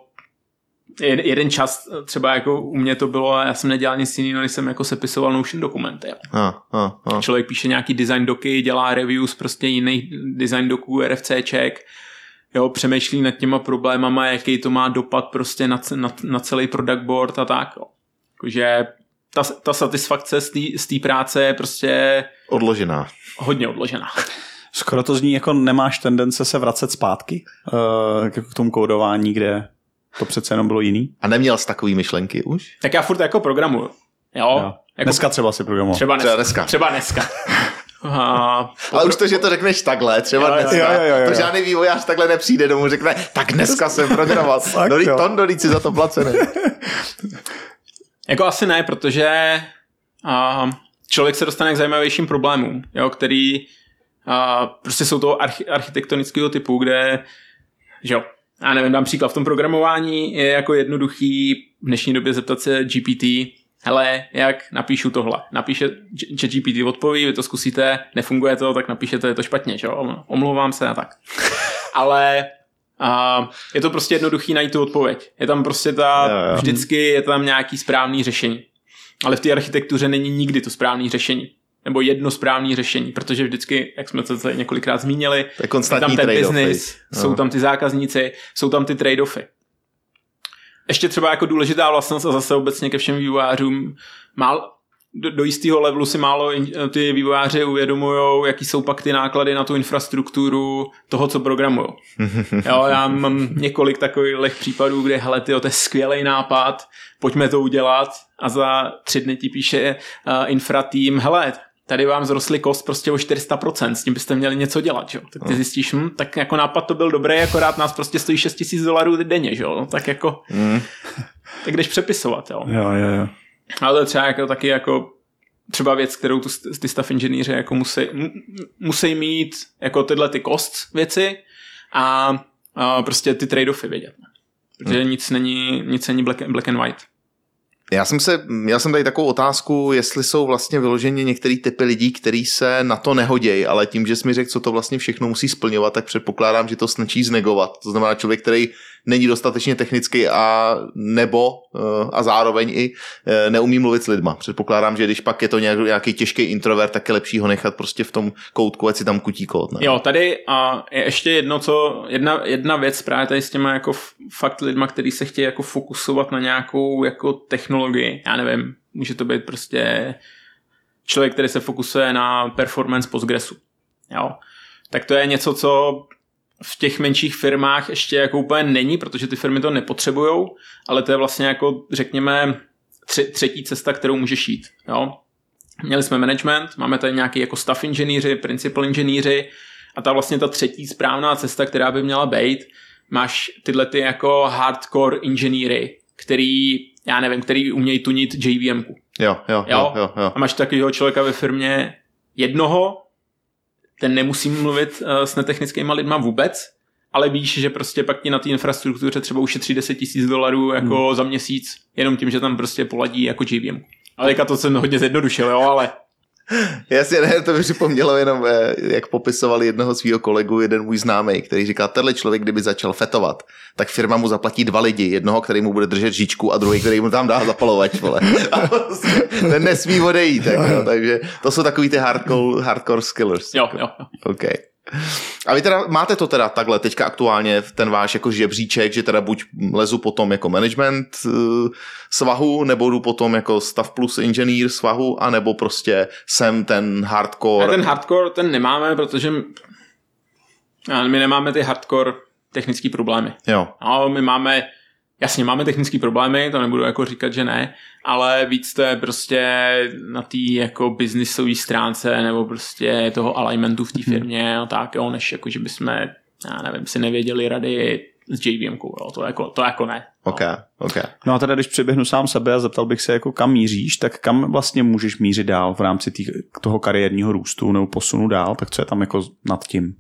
jeden čas třeba jako u mě to bylo, já jsem nedělal nic jiného, než jsem jako sepisoval Notion dokumenty. A, a, a. Člověk píše nějaký design doky, dělá reviews prostě jiných design doků, RFCček, jo, přemýšlí nad těma problémama, jaký to má dopad prostě na, na, na celý product board a tak. Jo. Takže ta, ta satisfakce z té práce je prostě Odložená. hodně odložená. Skoro to zní jako nemáš tendence se vracet zpátky uh, k tomu kódování, kde to přece jenom bylo jiný. A neměl jsi takový myšlenky už? Tak já furt jako programuju. Jo. Jo. Jako Dneska třeba si programoval. třeba dneska. Třeba dneska. Třeba dneska. A, Ale už to, že to řekneš takhle, třeba Jo, jo, dneska, jo, jo, jo, to jo. žádný vývojář takhle nepřijde domů, řekne, tak dneska jsem programoval. No, ton, do si za to placený. Jako asi ne, protože a, člověk se dostane k zajímavějším problémům, jo, který a, prostě jsou toho archi- architektonického typu, kde, že jo, já nevím, dám příklad, v tom programování je jako jednoduchý v dnešní době zeptat se GPT, hele, jak napíšu tohle. Napíše, že GPT odpoví, vy to zkusíte, nefunguje to, tak napíšete, je to špatně, že jo, omlouvám se a tak. Ale a je to prostě jednoduchý najít tu odpověď. Je tam prostě ta, Jo, jo. vždycky je tam nějaký správný řešení. Ale v té architektuře není nikdy to správné řešení. Nebo jedno správné řešení, protože vždycky, jak jsme se tady několikrát zmínili, To je tam ten business? No. jsou tam ty zákazníci, jsou tam ty trade-offy. Ještě třeba jako důležitá vlastnost a zase obecně ke všem vývojářům, mal, do, do jistého levelu si málo in, ty vývojáři uvědomují, jaký jsou pak ty náklady na tu infrastrukturu toho, co programují. jo, já mám několik takových případů, kde hele, tyjo, to je skvělý nápad, pojďme to udělat a za tři dny ti píše uh, infra tým, hele, tady vám zrostly kost prostě o 400%, s tím byste měli něco dělat, jo. Tak ty No. zjistíš, hm, tak jako nápad to byl dobrý, akorát nás prostě stojí 6 000 dolarů denně, jo. No, tak jako, Mm. tak jdeš přepisovat, jo. Jo, jo, jo. Ale to je třeba jako taky jako třeba věc, kterou tu, ty staff inženýři jako musí, mu- musí mít jako tyhle ty cost věci a, a prostě ty trade-offy vědět. Protože nic není, nic není black, black and white. Já jsem se, měl jsem tady takovou otázku, jestli jsou vlastně vyloženě některý typy lidí, kteří se na to nehodějí, ale tím, že jsi mi řekl, co to vlastně všechno musí splňovat, tak předpokládám, že to snačí znegovat. To znamená člověk, který není dostatečně technický a nebo eh, a zároveň i eh, neumí mluvit s lidma. Předpokládám, že když pak je to nějak, nějaký těžký introvert, tak je lepší ho nechat prostě v tom koutku, ať si tam kutí kód. Ne? Jo, tady a je ještě jedno, co, jedna, jedna věc právě tady s těma jako fakt lidma, který se chtějí jako fokusovat na nějakou jako technologii, já nevím, může to být prostě člověk, který se fokusuje na performance Postgresu, jo. Tak to je něco, co v těch menších firmách ještě jako úplně není, protože ty firmy to nepotřebujou, ale to je vlastně jako, řekněme, tři, třetí cesta, kterou můžeš jít, jo. Měli jsme management, máme tady nějaký jako staff inženýři, principal inženýři a ta vlastně ta třetí správná cesta, která by měla být, máš tyhle ty jako hardcore inženýry, který, já nevím, který umějí tunit JVMku. Jo, jo, jo, Jo? jo, jo. A máš takového člověka ve firmě jednoho, ten nemusí mluvit uh, s netechnickýma lidma vůbec, ale víš, že prostě pak ti na té infrastruktuře třeba ušetří 10 tisíc dolarů jako Hmm. za měsíc, jenom tím, že tam prostě poladí jako JVM. Ale to jsem hodně zjednodušil, jo, ale Jasně, ne, to mi připomnělo jenom, eh, jak popisovali jednoho svého kolegu, jeden můj známý, který říká, tenhle člověk, kdyby začal fetovat, tak firma mu zaplatí dva lidi, jednoho, který mu bude držet žičku a druhý, který mu tam dá zapalovač, vole. A prostě ten nesmí odejít, tak, no, takže to jsou takový ty hardcore, hardcore skillers. jo, jo, jo. OK. A vy teda máte to teda takhle teďka aktuálně v ten váš jako žebříček, že teda buď lezu potom jako management uh, svahu, nebo jdu potom jako stav plus engineer svahu, anebo prostě jsem ten hardcore. A ten hardcore, ten nemáme, protože my nemáme ty hardcore technické problémy. Jo, No, my máme, jasně, máme technické problémy, to nebudu jako říkat, že ne, ale víc to je prostě na té jako businessové stránce nebo prostě toho alignmentu v té firmě a tak, jo, než jako, že bychom, já nevím, si nevěděli rady s JVMkou, jo, to jako, to jako ne. OK, OK. No a teda, když přeběhnu sám sebe a zeptal bych se, jako kam míříš, tak kam vlastně můžeš mířit dál v rámci tý, toho kariérního růstu nebo posunu dál, tak co je tam jako nad tím?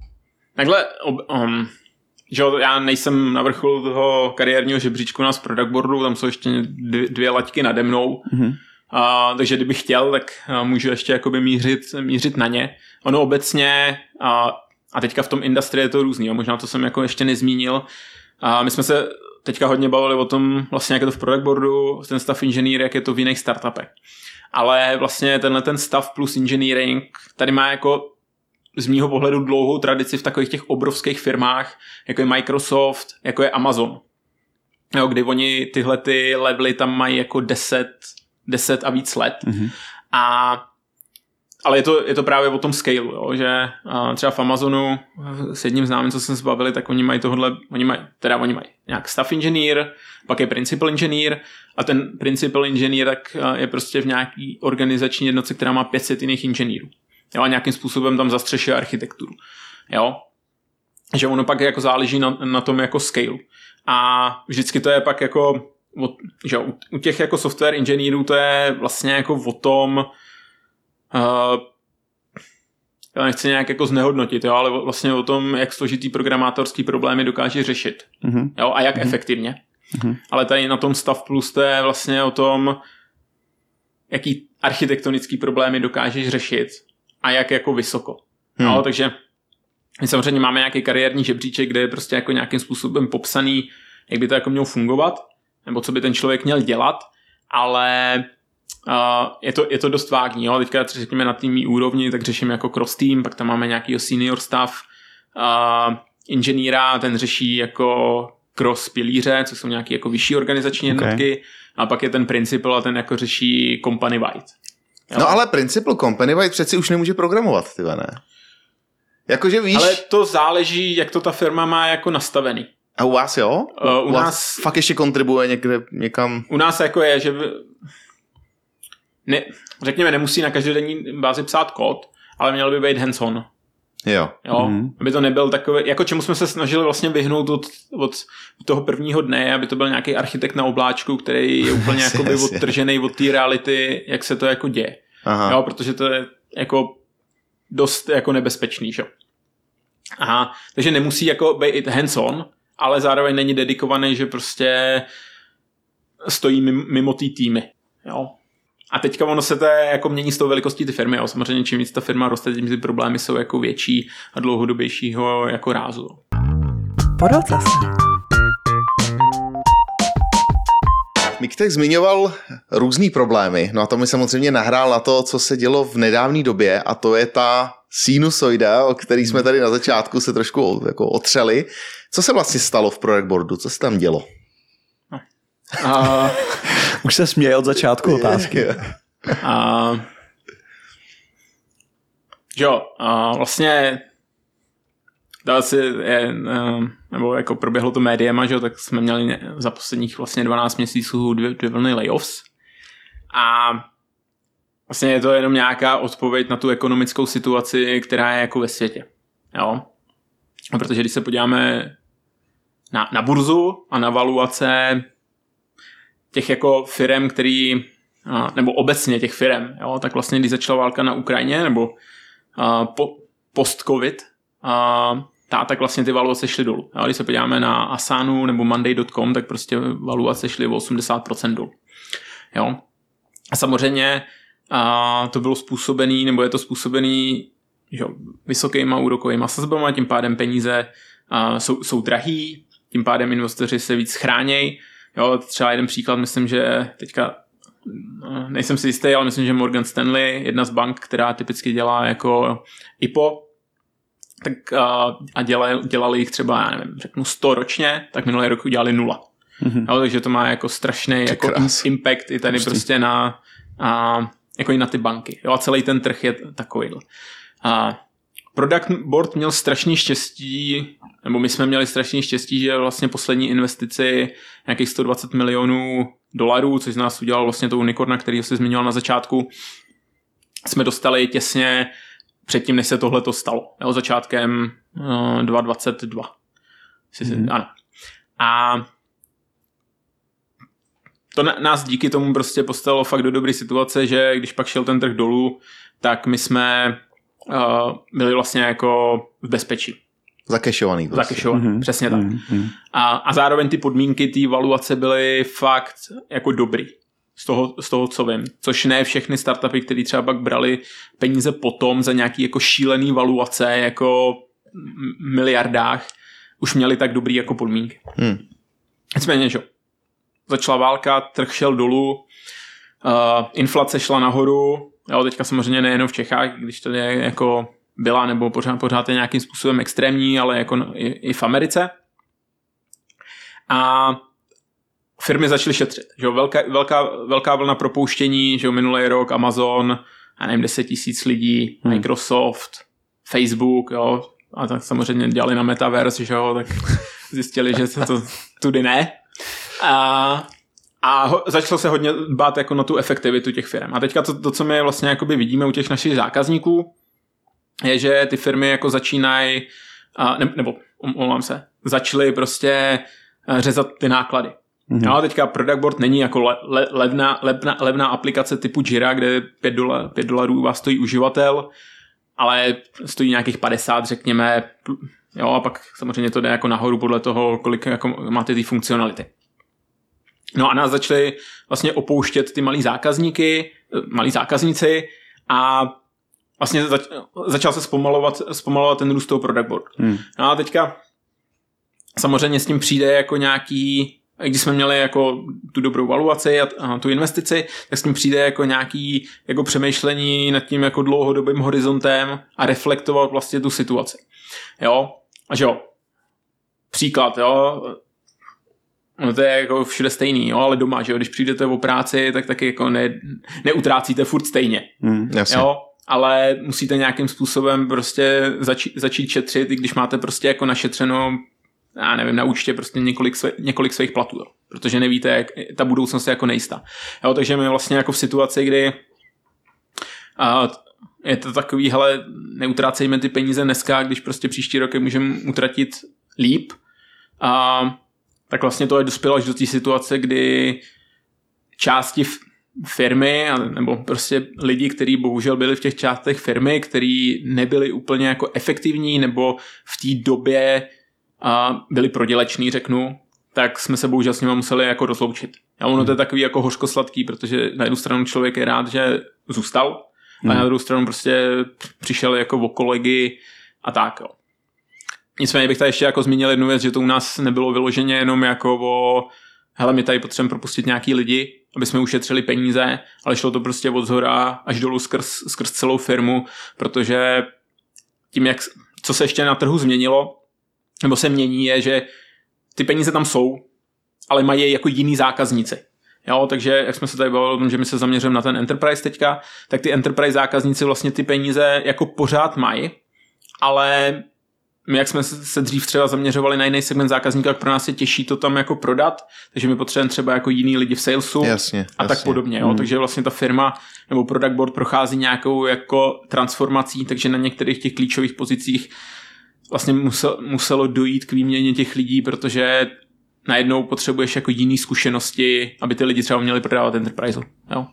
Takhle, ob, um, že jo, já nejsem na vrcholu toho kariérního žebříčku na product boardu, tam jsou ještě dvě, dvě laťky nade mnou, Mhm. a, takže kdybych chtěl, tak a, můžu ještě jakoby mířit, mířit na ně. Ono obecně, a, a teďka v tom industrii je to různý, jo, možná to jsem jako ještě nezmínil, a my jsme se teďka hodně bavili o tom, vlastně jak je to v product boardu, ten staff engineer, jak je to v jiných startupech. Ale vlastně tenhle ten staff plus engineering tady má jako z mýho pohledu dlouhou tradici v takových těch obrovských firmách, jako je Microsoft, jako je Amazon. Jo, kdy oni tyhle ty levely tam mají jako 10, 10 a víc let. Mhm. A ale je to, je to právě o tom scaleu, jo, že třeba v Amazonu s jedním známým, co jsme se bavili, tak oni mají tohle, oni mají, teda oni mají nějak staff engineer, pak je principal engineer a ten principal engineer tak a, je prostě v nějaký organizační jednotce, která má 500 jiných inženýrů. Jo, a nějakým způsobem tam zastřešuje architekturu. Jo, že ono pak jako záleží na, na tom jako scale. A vždycky to je pak jako, o, že u, u těch jako software inženýrů to je vlastně jako o tom, uh, já nechci nějak jako znehodnotit, jo, ale vlastně o tom, jak složitý programátorský problémy dokáže řešit. Mhm. Jo, a jak efektivně. Mhm. Ale tady na tom stav plus to je vlastně o tom, jaký architektonický problémy dokážeš řešit a jak jako vysoko. Hmm. No, takže my samozřejmě máme nějaký kariérní žebříček, kde je prostě jako nějakým způsobem popsaný, jak by to jako mělo fungovat, nebo co by ten člověk měl dělat, ale uh, je, to, je to dost vágní. Jo? Teďka řekněme na týmní úrovni, tak řešíme jako cross team, pak tam máme nějakýho senior staff, uh, inženýra, ten řeší jako cross pilíře, co jsou nějaké jako vyšší organizační jednotky, a pak je ten principal a ten jako řeší company wide. Jo. No ale Principal Company White přeci už nemůže programovat, ty ne? Jakože víš, Ale to záleží, jak to ta firma má jako nastavený. a u vás jo? Uh, u vás nás fakt ještě kontribuje někde, někam. U nás jako je, že ne, řekněme, nemusí na každodenní bázi psát kód, ale měl by být hands-on. Jo. Jo? Mhm. Mm. Aby to nebyl takový, jako čemu jsme se snažili vlastně vyhnout od, od toho prvního dne, aby to byl nějaký architekt na obláčku, který je úplně jakoby odtržený od té reality, jak se to jako děje. Aha. Jo, protože to je jako dost jako nebezpečný, že? jo. Aha, takže nemusí jako být hands-on, ale zároveň není dedikovaný, že prostě stojí mimo, mimo té týmy. Jo. A teďka ono se to jako mění s tou velikostí ty firmy. Jo. Samozřejmě čím víc ta firma roste, tím ty problémy jsou jako větší a dlouhodobějšího jako rázu. Po roce se. Miktek zmiňoval různý problémy, no a to mi samozřejmě nahrál na to, co se dělo v nedávné době a to je ta sinusoida, o který jsme tady na začátku se trošku jako otřeli. Co se vlastně stalo v Product Boardu? Co se tam dělo? A, Už se směje od začátku otázky. a, jo, a vlastně to asi je, eh, nebo jako proběhlo to médiema, že jo, tak jsme měli za posledních vlastně 12 měsíců dvě, dvě vlny layoffs a vlastně je to jenom nějaká odpověď na tu ekonomickou situaci, která je jako ve světě. Jo? A protože když se podíváme na, na burzu a na valuace těch jako firm, který, nebo obecně těch firm, jo, tak vlastně když začala válka na Ukrajině, nebo po, post-covid, tá, tak vlastně ty valuace šly dolů. Jo, když se podíváme na Asanu nebo Monday.com, tak prostě valuace šly o 80% dolů. Jo. A samozřejmě a to bylo způsobený, nebo je to způsobený jo, vysokýma úrokovýma sazbama, tím pádem peníze a, jsou, jsou drahý, tím pádem investoři se víc chránějí. Jo, třeba jeden příklad, myslím, že teďka no, nejsem si jistý, ale myslím, že Morgan Stanley, jedna z bank, která typicky dělá jako IPO, tak a, a dělali, dělali jich třeba, já nevím, řeknu 100 ročně, tak minulý rok udělali nula. Mhm. Jo, takže to má jako strašný jako krás. impact i tady Hustý. prostě na, a, jako i na ty banky. Jo, a celý ten trh je takovýhle. A Product Board měl strašný štěstí, nebo my jsme měli strašný štěstí, že vlastně poslední investici nějakých 120 milionů dolarů, což z nás udělal vlastně to unicorna, který si zmiňoval na začátku, jsme dostali těsně předtím, než se tohle to stalo. Jo, začátkem uh, 2022. Mm. Ano. A to nás díky tomu prostě postavilo fakt do dobré situace, že když pak šel ten trh dolů, tak my jsme uh, byli vlastně jako v bezpečí. Zakešovaný. Prostě. Zakešovaný, Mhm. přesně tak. Mhm. A, a zároveň ty podmínky té valuace byly fakt jako dobrý. Z toho, z toho, co vím. Což ne všechny startupy, které třeba pak brali peníze potom za nějaký jako šílený valuace, jako miliardách, už měli tak dobrý jako podmínky. Hmm. Nicméně, že jo. Začala válka, trh šel dolů, uh, inflace šla nahoru, jo, teďka samozřejmě nejenom v Čechách, když tady je jako byla, nebo pořád, pořád je nějakým způsobem extrémní, ale jako no- i, i v Americe. A firmy začaly šetřit. Že jo, velká, velká, velká vlna propouštění, že jo, minulý rok Amazon, a nevím, 10 tisíc lidí, Hmm. Microsoft, Facebook, jo, a tak samozřejmě dělali na Metaverse, že jo, tak zjistili, že se to tudy ne. A, a ho, začalo se hodně dbát jako na tu efektivitu těch firm. A teďka to, to co my vlastně jakoby vidíme u těch našich zákazníků, je, že ty firmy jako začínají, ne, nebo omlouvám se, začaly prostě řezat ty náklady. Mhm. No a teďka Product Board není jako le, le, levná, levná, levná aplikace typu Jira, kde 5, dolar, 5 dolarů vás stojí uživatel, ale stojí nějakých 50, řekněme, jo, a pak samozřejmě to jde jako nahoru podle toho, kolik jako máte ty funkcionality. No a nás začali vlastně opouštět ty malí zákazníky, malí zákazníci a vlastně zač, začal se zpomalovat, zpomalovat ten růst toho product board. Hmm. No a teďka samozřejmě s tím přijde jako nějaký, když jsme měli jako tu dobrou valuaci a, a tu investici, tak s tím přijde jako nějaký jako přemýšlení nad tím jako dlouhodobým horizontem a reflektovat vlastně tu situaci. Jo, a že jo, příklad, jo, No to je jako všude stejný, jo, ale doma, že jo, když přijdete o práci, tak taky jako ne, neutrácíte furt stejně. Jasně. jo, ale musíte nějakým způsobem prostě začít, začít šetřit, i když máte prostě jako našetřeno, já nevím, na účtě prostě několik, své, několik svých platů, jo, protože nevíte, jak ta budoucnost je jako nejistá. Jo, takže my vlastně jako v situaci, kdy a je to takový, hele, neutrácejme ty peníze dneska, když prostě příští rok je můžeme utratit líp. A tak vlastně to je dospělo až do té situace, kdy části firmy, nebo prostě lidi, kteří bohužel byli v těch částech firmy, kteří nebyli úplně jako efektivní, nebo v té době a byli prodělečný, řeknu, tak jsme se bohužel s nimi museli jako rozloučit. A ono to je takový jako hořkosladký, protože na jednu stranu člověk je rád, že zůstal, a na druhou stranu prostě přišel jako o kolegy a tak. Jo. Nicméně bych tady ještě jako zmínil jednu věc, že to u nás nebylo vyloženě jenom jako o hele, my tady potřebujeme propustit nějaký lidi, aby jsme ušetřili peníze, ale šlo to prostě od zhora až dolů skrz, skrz celou firmu, protože tím, jak, co se ještě na trhu změnilo, nebo se mění, je, že ty peníze tam jsou, ale mají je jako jiný zákazníci. Jo, takže jak jsme se tady bavili o tom, že my se zaměřujeme na ten enterprise teďka, tak ty enterprise zákazníci vlastně ty peníze jako pořád mají, ale my, jak jsme se dřív třeba zaměřovali na jiný segment zákazníka, tak pro nás je těžší to tam jako prodat, takže my potřebujeme třeba jako jiný lidi v salesu Jasně, a tak jasně. podobně. Jo? Takže vlastně ta firma nebo product board prochází nějakou jako transformací, takže na některých těch klíčových pozicích vlastně musel, muselo dojít k výměně těch lidí, protože najednou potřebuješ jako jiný zkušenosti, aby ty lidi třeba měli prodávat enterprise. Jo?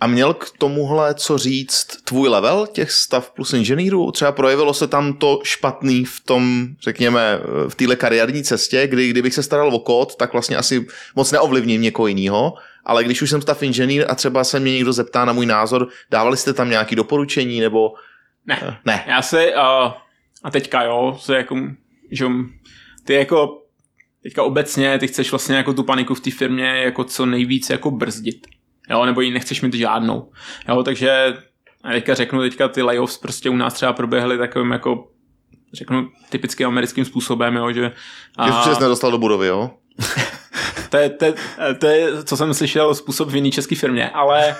A měl k tomuhle co říct tvůj level těch stav plus inženýrů? Třeba projevilo se tam to špatný v tom, řekněme, v téhle kariérní cestě, kdy kdybych se staral o kód, tak vlastně asi moc neovlivním někoho jiného. Ale když už jsem stav inženýr a třeba se mě někdo zeptá na můj názor, dávali jste tam nějaké doporučení nebo... Ne. Ne. Já se, uh, a teďka jo, se jako, že ty jako, teďka obecně, ty chceš vlastně jako tu paniku v té firmě jako co nejvíc jako brzdit. Jo, nebo ji nechceš mít žádnou. Jo, takže a teďka řeknu, teďka ty layoffs prostě u nás třeba proběhly takovým jako řeknu typicky americkým způsobem, jo, že Když už se nedostal do budovy, jo? to je, to, je, to je, co jsem slyšel, způsob v jiný české firmě, ale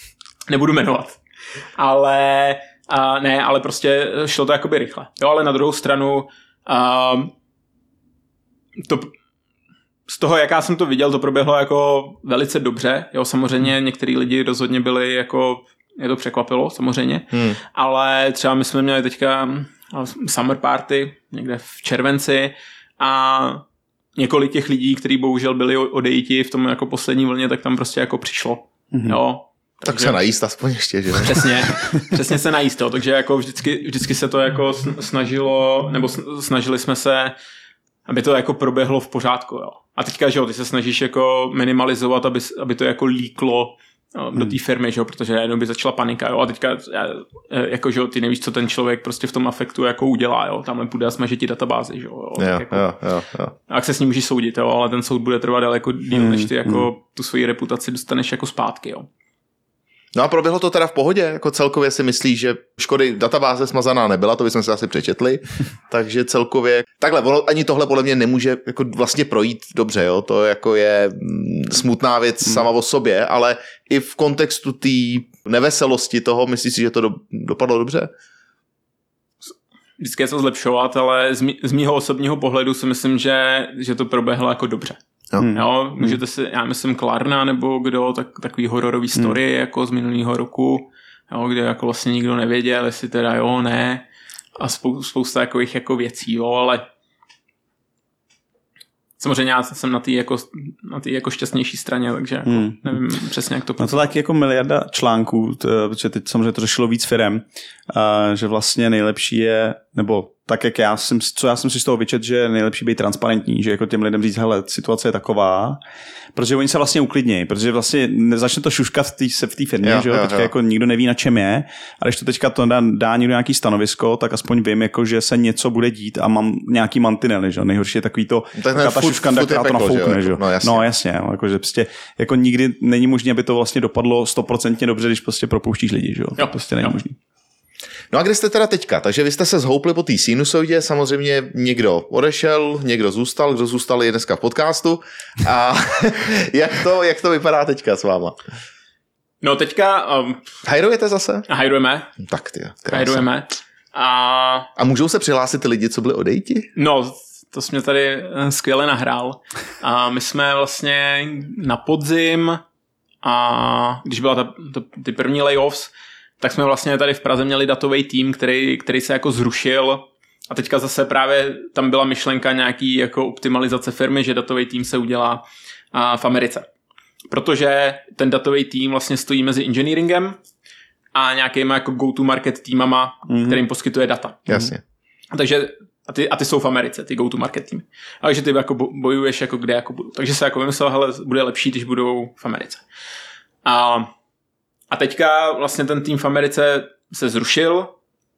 nebudu jmenovat. Ale a ne, ale prostě šlo to jakoby rychle. Jo, ale na druhou stranu a, to, z toho, jak já jsem to viděl, to proběhlo jako velice dobře. Jo, samozřejmě některý lidi rozhodně byli jako, je to překvapilo, samozřejmě, Hmm. ale třeba my jsme měli teďka summer party někde v červenci a několik těch lidí, kteří bohužel byli odejiti v tom jako poslední vlně, tak tam prostě jako přišlo. Mm-hmm. Jo, Tak se najíst aspoň ještě, že? Přesně, přesně se najíst, jo. takže jako vždycky, vždycky se to jako snažilo, nebo snažili jsme se, aby to jako proběhlo v pořádku, jo. A teďka, že jo, ty se snažíš jako minimalizovat, aby, aby to jako líklo jo, do té firmy, že jo, protože najednou by začala panika, jo, a teďka, jako, že jo, ty nevíš, co ten člověk prostě v tom afektu jako udělá, jo, tamhle půjde a smažit ti databázy, že jo. Jo, tak jako, jo, jo, jo. a jak se s ním můžeš soudit, jo, ale ten soud bude trvat daleko díl, než ty jako tu svoji reputaci dostaneš jako zpátky, jo. No a proběhlo to teda v pohodě, jako celkově si myslíš, že škody databáze smazaná nebyla, to bychom si asi přečetli, takže celkově, takhle, ono, ani tohle podle mě nemůže jako vlastně projít dobře, jo, to jako je mm, smutná věc hmm. sama o sobě, ale i v kontextu té neveselosti toho, myslíš si, že to do, dopadlo dobře? Vždycky je co zlepšovat, ale z, mý, z mýho osobního pohledu si myslím, že, že to proběhlo jako dobře. Jo. Jo, můžete si, já myslím Klarna nebo kdo, tak, takový hororový story hmm. jako z minulého roku, jo, kde jako vlastně nikdo nevěděl, jestli teda jo, ne a spou, spousta takových jako věcí, jo, ale samozřejmě já jsem na té jako, na tý jako šťastnější straně, takže jako hmm. nevím přesně, jak to No to taky jako miliarda článků, to, protože teď samozřejmě to řešilo víc firem, a že vlastně nejlepší je, nebo tak jak já jsem, co já jsem si z toho vyčet, že je nejlepší být transparentní, že jako těm lidem říct, hele, situace je taková, protože oni se vlastně uklidnějí, protože vlastně začne to šuškat v tý, se v té firmě, Jo, že jo, jo, teďka jo. jako nikdo neví na čem je, a když to teďka to dá, dá někdo nějaký stanovisko, tak aspoň vím, jako, že se něco bude dít a mám nějaký mantinely, že jo, nejhorší je takový to, Tak ta furt- šuškanda, furt která to peklo, že jo, nafoukne, že jo. no jasně. no jasně, jo, jako, že prostě jako nikdy není možné, aby to vlastně dopadlo stoprocentně dobře, když prostě propouštíš lidi, že jo, to prostě není jo. No a kde jste teda teďka? Takže vy jste se zhoupli po té sinusoidě, samozřejmě někdo odešel, někdo zůstal, kdo zůstal je dneska v podcastu. A jak to, jak to vypadá teďka s váma? No teďka um, Hajrujete zase? hajrujeme, Tak ty, krása. hajrujeme. A A můžou se přihlásit ty lidi, co byli odejti? no, to jsi mě tady eh, skvěle nahrál. A my jsme vlastně na podzim a když byla ta, ta, ty první layoffs, tak jsme vlastně tady v Praze měli datový tým, který, který se jako zrušil a teďka zase právě tam byla myšlenka nějaký jako optimalizace firmy, že datový tým se udělá a, v Americe. Protože ten datový tým vlastně stojí mezi engineeringem a nějakýma jako go-to-market týmama, mm-hmm. kterým poskytuje data. Jasně. Takže a ty, a ty jsou v Americe, ty go-to-market týmy. Takže ty jako bo- bojuješ jako kde jako budou. Takže se jako vymyslel, hele, bude lepší, když budou v Americe. A, a teďka vlastně ten tým v Americe se zrušil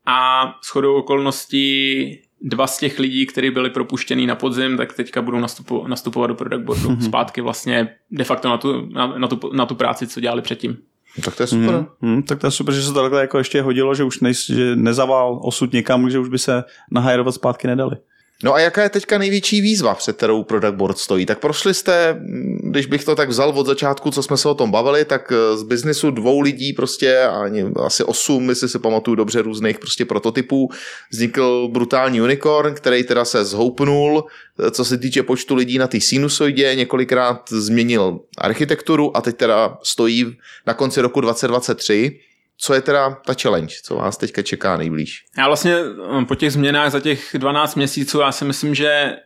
a shodou okolností dva z těch lidí, kteří byli propuštěný na podzim, tak teďka budou nastupo- nastupovat do product boardu mm-hmm. zpátky vlastně de facto na tu, na, na, tu, na tu práci, co dělali předtím. Tak to je super. Hmm, hmm, tak to je super, že se to takhle jako ještě hodilo, že už nejs, že nezavál osud někam, že už by se nahajrovat zpátky nedali. No a jaká je teďka největší výzva, před kterou Product Board stojí? Tak prošli jste, když bych to tak vzal od začátku, co jsme se o tom bavili, tak eh, z biznisu dvou lidí prostě, ani asi osm, jestli si pamatuju dobře, různých prostě prototypů, vznikl brutální unicorn, který teda se zhoupnul, eh, co se týče počtu lidí na té sinusoidě, několikrát změnil architekturu a teď teda stojí na konci roku 2023. Co je teda ta challenge, co vás teďka čeká nejblíž? Já vlastně eh, po těch změnách za těch 12 měsíců, já si myslím, že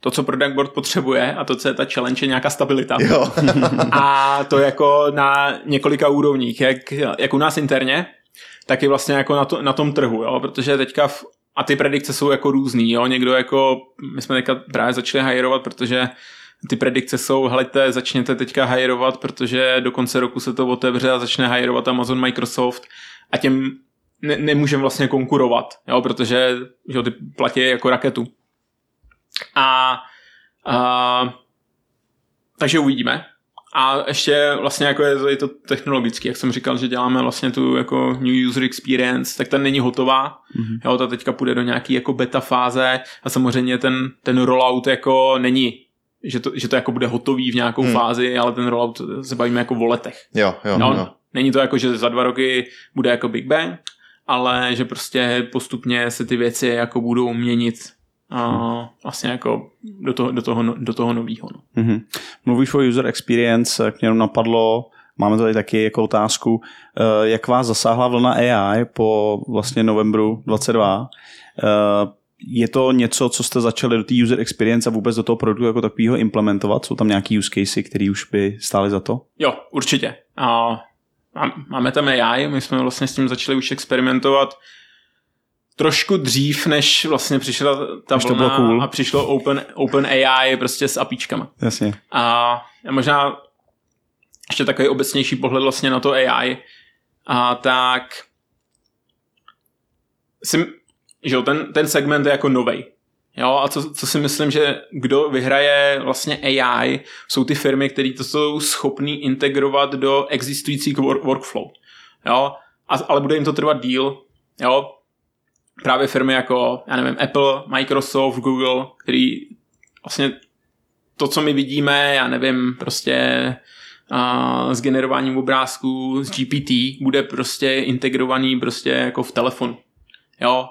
to, co Product Board potřebuje a to, co je ta challenge, je nějaká stabilita. Jo. A to jako na několika úrovních, jak, jak u nás interně, tak i vlastně jako na, to, na tom trhu, jo? protože teďka v, a ty predikce jsou jako různý, jo? někdo jako, my jsme teďka právě začali hajrovat, protože ty predikce jsou, hleďte, začněte teďka hajrovat, protože do konce roku se to otevře a začne hajrovat Amazon, Microsoft a těm ne, nemůžeme vlastně konkurovat, jo? protože že jo, ty platí jako raketu. A, a takže uvidíme. A ještě vlastně jako je, to- je to technologicky, jak jsem říkal, že děláme vlastně tu jako new user experience, tak ta není hotová. Mm-hmm. Jo, ta teďka půjde do nějaký jako beta fáze a samozřejmě ten, ten rollout jako není, že to, že to jako bude hotový v nějakou Hmm. fázi, ale ten rollout se bavíme jako o letech. Jo, jo, No, jo. Není to jako, že za dva roky bude jako Big Bang, ale že prostě postupně se ty věci jako budou měnit a vlastně jako do toho, do toho, do toho novýho. No. Mhm. Mluvíš o user experience, mě jenom napadlo, máme tady taky jako otázku, eh, jak vás zasáhla vlna AI po vlastně novembru 22. Je to něco, co jste začali do té user experience a vůbec do toho produktu jako takového implementovat? Jsou tam nějaký use casey, které už by stály za to? Jo, určitě. A mám- máme tam AI, my jsme vlastně s tím začali už experimentovat trošku dřív, než vlastně přišla ta Než to vlna bylo cool. a přišlo Open, Open AI prostě s apíčkama. Jasně. A možná ještě takový obecnější pohled vlastně na to AI, a tak si, že ten, ten segment je jako novej. Jo, a co, co si myslím, že kdo vyhraje vlastně AI, jsou ty firmy, které to jsou schopný integrovat do existujících wor- workflow. Jo, a, ale bude jim to trvat díl. Jo, právě firmy jako, já nevím, Apple, Microsoft, Google, který vlastně to, co my vidíme, já nevím, prostě a s generováním obrázků z GPT bude prostě integrovaný prostě jako v telefonu. Jo,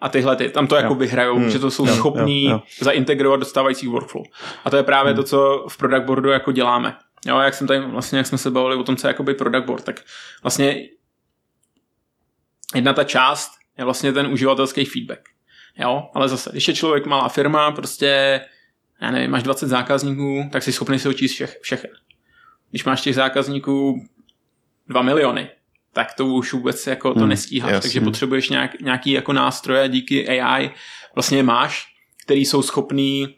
a tyhle ty, tam to jako Jo. vyhrajou, Hmm. že to jsou Jo, schopní jo, jo. zaintegrovat do stávajících workflow. A to je právě Hmm. to, co v product boardu jako děláme. Jo, jak jsem tady vlastně, jak jsme se bavili o tom, co je jakoby product board, tak vlastně jedna ta část je vlastně ten uživatelský feedback. Jo, ale zase, když je člověk malá firma, prostě, já nevím, máš 20 zákazníků, tak jsi schopný si očíst všech, všechen. Když máš těch zákazníků 2 miliony, tak to už vůbec jako to Hmm, nestíháš, jasně. takže potřebuješ nějak, nějaký jako nástroje díky AI vlastně máš, který jsou schopný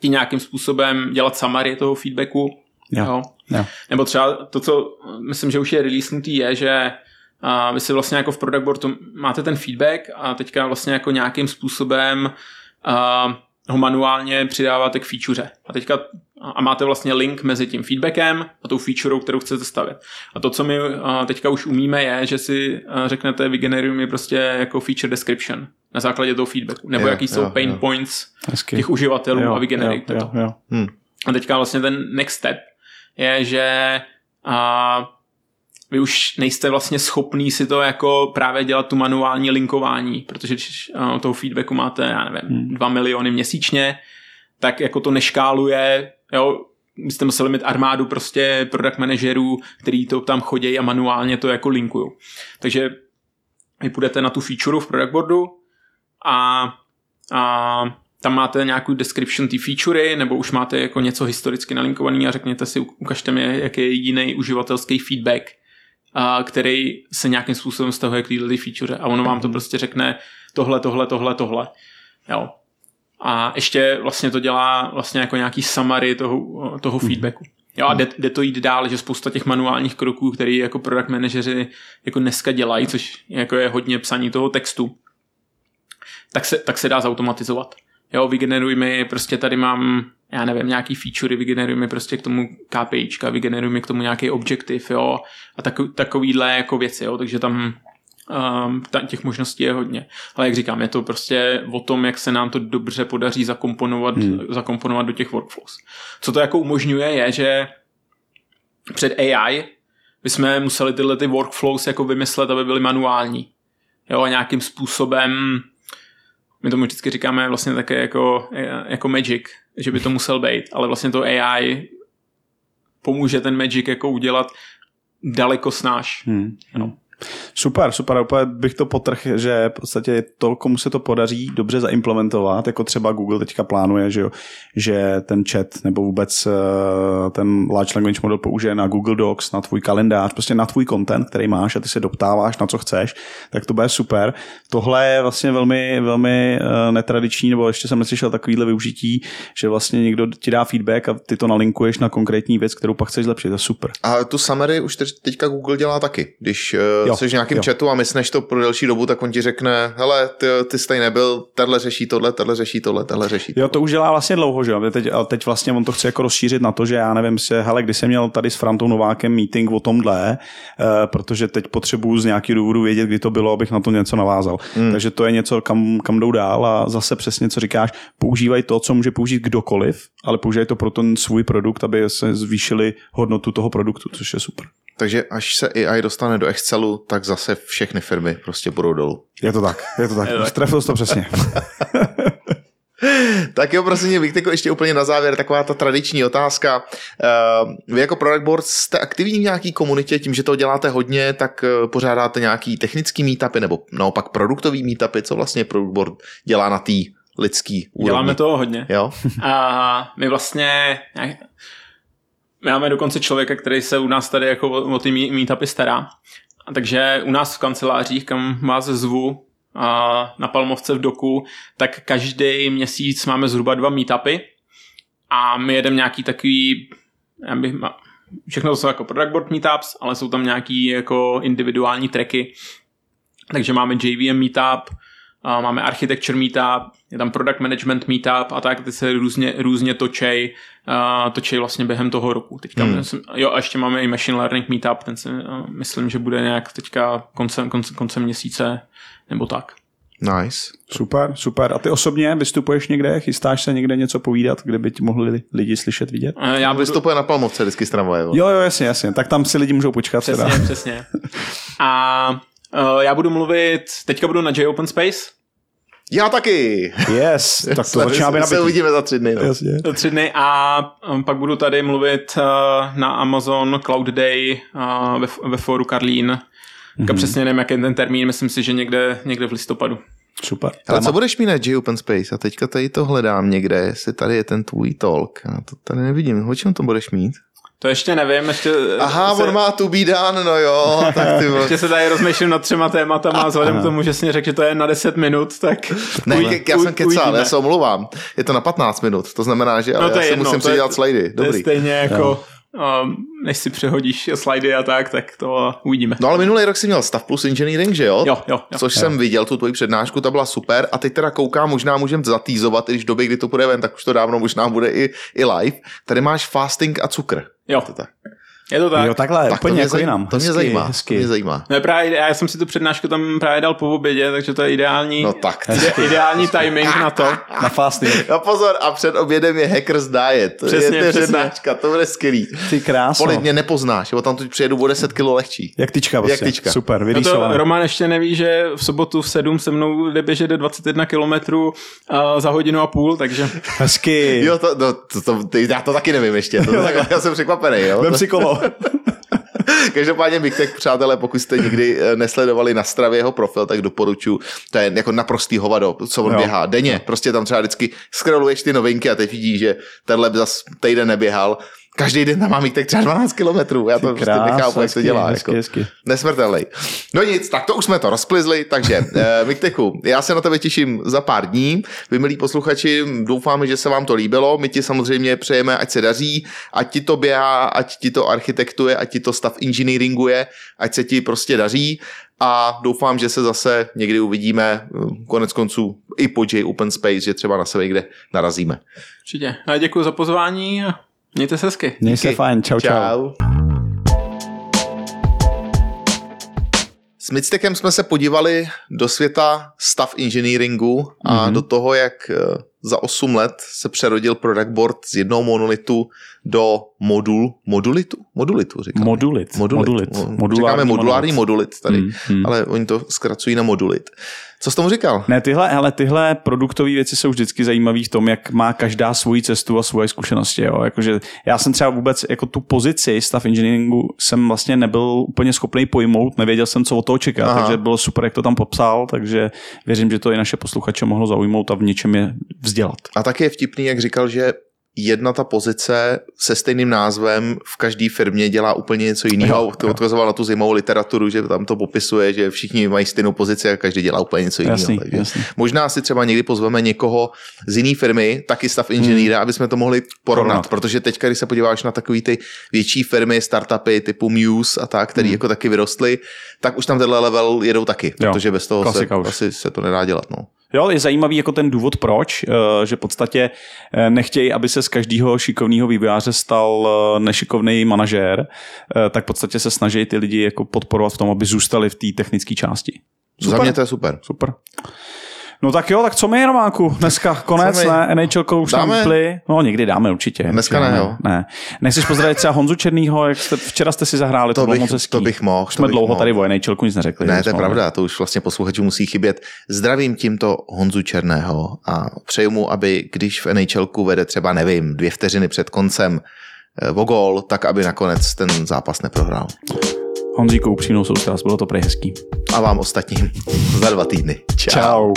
ti nějakým způsobem dělat summary toho feedbacku. Jo. Jo. Jo. Nebo třeba to, co myslím, že už je releasenutý, je, že a vy si vlastně jako v product boardu máte ten feedback a teďka vlastně jako nějakým způsobem a ho manuálně přidáváte k feature. A teďka a máte vlastně link mezi tím feedbackem a tou featurou, kterou chcete stavět. A to, co my teďka už umíme, je, že si řeknete, vygeneruj mi prostě jako feature description na základě toho feedbacku, nebo Jo, jaký jsou jo, pain jo. points Hezky. těch uživatelů Jo, a vygenerujte to. jo, jo. A teďka vlastně ten next step je, že a, vy už nejste vlastně schopný si to jako právě dělat tu manuální linkování, protože když a, toho feedbacku máte, já nevím, Hmm. 2 miliony měsíčně, tak jako to neškáluje, jo, byste museli mít armádu prostě product manažerů, který to tam chodí a manuálně to jako linkují. Takže vy půjdete na tu featureu v product boardu a, a tam máte nějakou description té featurey, nebo už máte jako něco historicky nalinkovaný a řekněte si, ukažte mi, jaký je jediný uživatelský feedback, a, který se nějakým způsobem vztahuje k této feature a ono vám to prostě řekne tohle, tohle, tohle, tohle. Jo. A ještě vlastně to dělá vlastně jako nějaký summary toho, toho feedbacku. Jo, a jde, jde, to jít dál, že spousta těch manuálních kroků, který jako product manažeři jako dneska dělají, což jako je hodně psaní toho textu, tak se, tak se dá zautomatizovat. Jo, vygeneruj mi, prostě tady mám, já nevím, nějaký featurey, vygeneruj mi prostě k tomu KPIčka, vygeneruj mi k tomu nějaký objektiv, jo, a tak, takovýhle jako věci, jo, takže tam um, těch možností je hodně. Ale jak říkám, je to prostě o tom, jak se nám to dobře podaří zakomponovat, hmm. zakomponovat do těch workflows. Co to jako umožňuje je, že před AI bychom museli tyhle ty workflows jako vymyslet, aby byly manuální. Jo, a nějakým způsobem my tomu vždycky říkáme vlastně také jako, jako magic, že by to musel být, ale vlastně to AI pomůže ten magic jako udělat daleko snáš. Hmm. No. Super, super, úplně bych to potrh, že v podstatě to, komu se to podaří dobře zaimplementovat, jako třeba Google teďka plánuje, že, jo, že ten chat nebo vůbec eh, ten large language model použije na Google Docs, na tvůj kalendář, prostě na tvůj content, který máš a ty se doptáváš na co chceš, tak to bude super. Tohle je vlastně velmi, velmi eh, netradiční, nebo ještě jsem neslyšel takovýhle využití, že vlastně někdo ti dá feedback a ty to nalinkuješ na konkrétní věc, kterou pak chceš zlepšit, to je super. A tu summary už teď- teďka Google dělá taky. Když Jo, uh, jsi v nějakém jo. chatu a mysneš to pro delší dobu, tak on ti řekne, hele, ty, ty jsi tady nebyl, tenhle řeší tohle, tenhle řeší tohle, tenhle řeší Jo, to už dělá vlastně dlouho, že jo? Teď, a teď vlastně on to chce jako rozšířit na to, že já nevím, se, hele, když jsem měl tady s Frantou Novákem meeting o tomhle, uh, protože teď potřebuju z nějakého důvodu vědět, kdy to bylo, abych na to něco navázal. Hmm. Takže to je něco, kam, kam jdou dál a zase přesně, co říkáš, používají to, co může použít kdokoliv, ale používají to pro ten svůj produkt, aby se zvýšili hodnotu toho produktu, což je super. Takže až se AI dostane do Excelu, tak zase všechny firmy prostě budou dolů. Je to tak, je to tak. Je to tak. Trefil jsi to přesně. Tak jo, prosím, Víkteko, ještě úplně na závěr taková ta tradiční otázka. Eh, Vy jako Product Board jste aktivní v nějaký komunitě, tím, že to děláte hodně, tak eh, pořádáte nějaký technický meetupy nebo naopak produktový meetupy, co vlastně Product Board dělá na té lidský úrovni? Děláme toho hodně. Jo? A my vlastně máme dokonce člověka, který se u nás tady jako o, ty meet- meetupy stará. A takže u nás v kancelářích, kam vás zvu a na Palmovce v doku, tak každý měsíc máme zhruba dva meetupy a my jedeme nějaký takový, já bych, všechno to jsou jako product board meetups, ale jsou tam nějaký jako individuální tracky. Takže máme JVM meetup, a máme architecture meetup, je tam product management meetup a tak, ty se různě, různě točej, točej vlastně během toho roku. Teďka Hmm. hmm. jo, a ještě máme i machine learning meetup, ten si myslím, že bude nějak teďka koncem, koncem, koncem měsíce nebo tak. Nice. Super, super. A ty osobně vystupuješ někde, chystáš se někde něco povídat, kde by ti mohli lidi slyšet, vidět? Já vystupuje na Palmovce vždycky z tramvaje. jo. Jo, jo, jasně, jasně. Tak tam si lidi můžou počkat. přesně, Teda. přesně. A uh, já budu mluvit, teďka budu na J Open Space, Já taky. Yes, tak to Se- začíná být se uvidíme za tři dny. No. Jasně. za tři dny a um, pak budu tady mluvit uh, na Amazon Cloud Day uh, ve, ve fóru Karlín. Mm-hmm. Mhm. Přesně nevím, jak je ten termín, myslím si, že někde, někde v listopadu. Super. Ale co budeš mít na J Open Space? A teďka tady to hledám někde, jestli tady je ten tvůj talk. Já to tady nevidím. O čem to budeš mít? To ještě nevím, ještě Aha, se, on má tu be done, no jo, tak ty vole. ještě se tady rozmýšlím nad třema tématama a vzhledem k tomu, že jsi mě řekl, že to je na 10 minut, tak Ne, uj- já jsem kecal, já se omlouvám. Je to na 15 minut, to znamená, že ale No to já je si jedno, musím to je- předělat slajdy. To je Dobrý. stejně jako um, než si přehodíš slidy a tak, tak to uvidíme. No ale minulý rok jsi měl Stav plus Engineering, že jo? Jo, jo, jo. Což jsem viděl, tu tvoji přednášku, ta byla super a teď teda koukám, možná můžeme zatýzovat, i když v době, kdy to bude ven, tak už to dávno možná bude i, i live. Tady máš fasting a cukr. Jo, To tak. Je to tak. Jo, takhle, Tak to úplně mě, jako zaj- jinam. to mě Hezky, zajímá. Hezky. To mě zajímá. No právě, já jsem si tu přednášku tam právě dal po obědě, takže to je ideální, No tak. ide, ideální timing na to. Na fasting. No pozor, a před obědem je Hackers Diet. Přesně, je to přednáška, to bude skvělý. Ty krásno. Polit mě nepoznáš, jo, tam tu přijedu o 10 kilo lehčí. Jak tyčka prostě. Jak tyčka. Super, No to vyrýsované. Roman ještě neví, že v sobotu v 7 se mnou jde běžet do 21 kilometrů uh, za hodinu a půl, takže Hezky. Jo, to, no, to, to, ty, já to taky nevím ještě. To, tak, já jsem překvapený. Jo? Vem si kolo. Každopádně Big Tech, přátelé, pokud jste nikdy eh, nesledovali na stravě jeho profil, tak doporučuji. To je jako naprostý hovado, co on Jo. jo. běhá denně. Prostě tam třeba vždycky scrolluješ ty novinky a teď vidíš, že tenhle zas týden neběhal. Každý den tam má Big Tech třeba 12 kilometrů. Já to prostě Krása, nechápu, jak to dělá. hezky, jako. hezky. Nesmrtelný. No nic, tak to už jsme to rozplizli, takže uh, Miktechu, já se na tebe těším za pár dní. Vy, milí posluchači, doufáme, že se vám to líbilo. My ti samozřejmě přejeme, ať se daří, ať ti to běhá, ať ti to architektuje, ať ti to stav engineeringuje, ať se ti prostě daří a doufám, že se zase někdy uvidíme, eh, konec konců i po J Open Space, že třeba na sebe někde narazíme. určitě. A děkuji za pozvání mějte se hezky. Měj se fajn, čau, čau. Čau. S Midsteckem jsme se podívali do světa stav engineeringu a Mhm. mm-hmm. do toho, jak eh, za 8 let se přerodil product board z jednoho monolitu do modul, modulitu, modulitu říkáme. Modulit. Modulit. Modulit. Mo- Modulární říkáme modulární modulit. modulit tady, Mm, mm. ale oni to zkracují na modulit. Co jsi tomu říkal? Ne, tyhle, hele, tyhle produktové věci jsou vždycky zajímavé v tom, jak má každá svoji cestu a svoje zkušenosti. Jo. Jakože já jsem třeba vůbec jako tu pozici stav engineeringu jsem vlastně nebyl úplně schopný pojmout, nevěděl jsem, co od toho čekat, Aha. Takže bylo super, jak to tam popsal, takže věřím, že to i naše posluchače mohlo zaujmout a v něčem je vzdělat. A také je vtipný, jak říkal, že jedna ta pozice se stejným názvem v každé firmě dělá úplně něco jiného. Jo, To odkazoval na tu zimovou literaturu, že tam to popisuje, že všichni mají stejnou pozici a každý dělá úplně něco jiného. Jasný, Takže jasný. Možná si třeba někdy pozveme někoho z jiné firmy, taky stav inženýra, aby jsme to mohli porovnat, Porovnat. protože teďka, když se podíváš na takový ty větší firmy, startupy typu Muse a tak, který jako taky vyrostly, tak už tam tenhle level jedou taky, Jo, protože bez toho se, už. asi se to nedá dělat. No. Jo, je zajímavý jako ten důvod proč, eh, že v podstatě eh, nechtějí, aby se z každého šikovného vývojáře stal eh, nešikovný manažér, tak v podstatě se snaží ty lidi jako podporovat v tom, aby zůstali v té technické části. Za mě to je super. Super. No tak jo, tak co my, Románku? Dneska konec, ne? NHL už Dáme? vypli. No někdy dáme určitě. Dneska ne, jo. Ne. Nechceš pozdravit třeba Honzu Černýho, jak jste, včera jste si zahráli, to, To bylo bych- moc hezký. to bych mohl, jsme bych dlouho mohl. tady o NHLku nic neřekli. Ne, to je pravda, to už vlastně posluchačům musí chybět. Zdravím tímto Honzu Černého a přeju mu, aby když v NHLku vede třeba, nevím, dvě vteřiny před koncem eh, o gól, tak aby nakonec ten zápas neprohrál. Honzíku, upřímnou soustrast, bylo to prej hezký. A vám ostatním za dva týdny. Čau. Čau.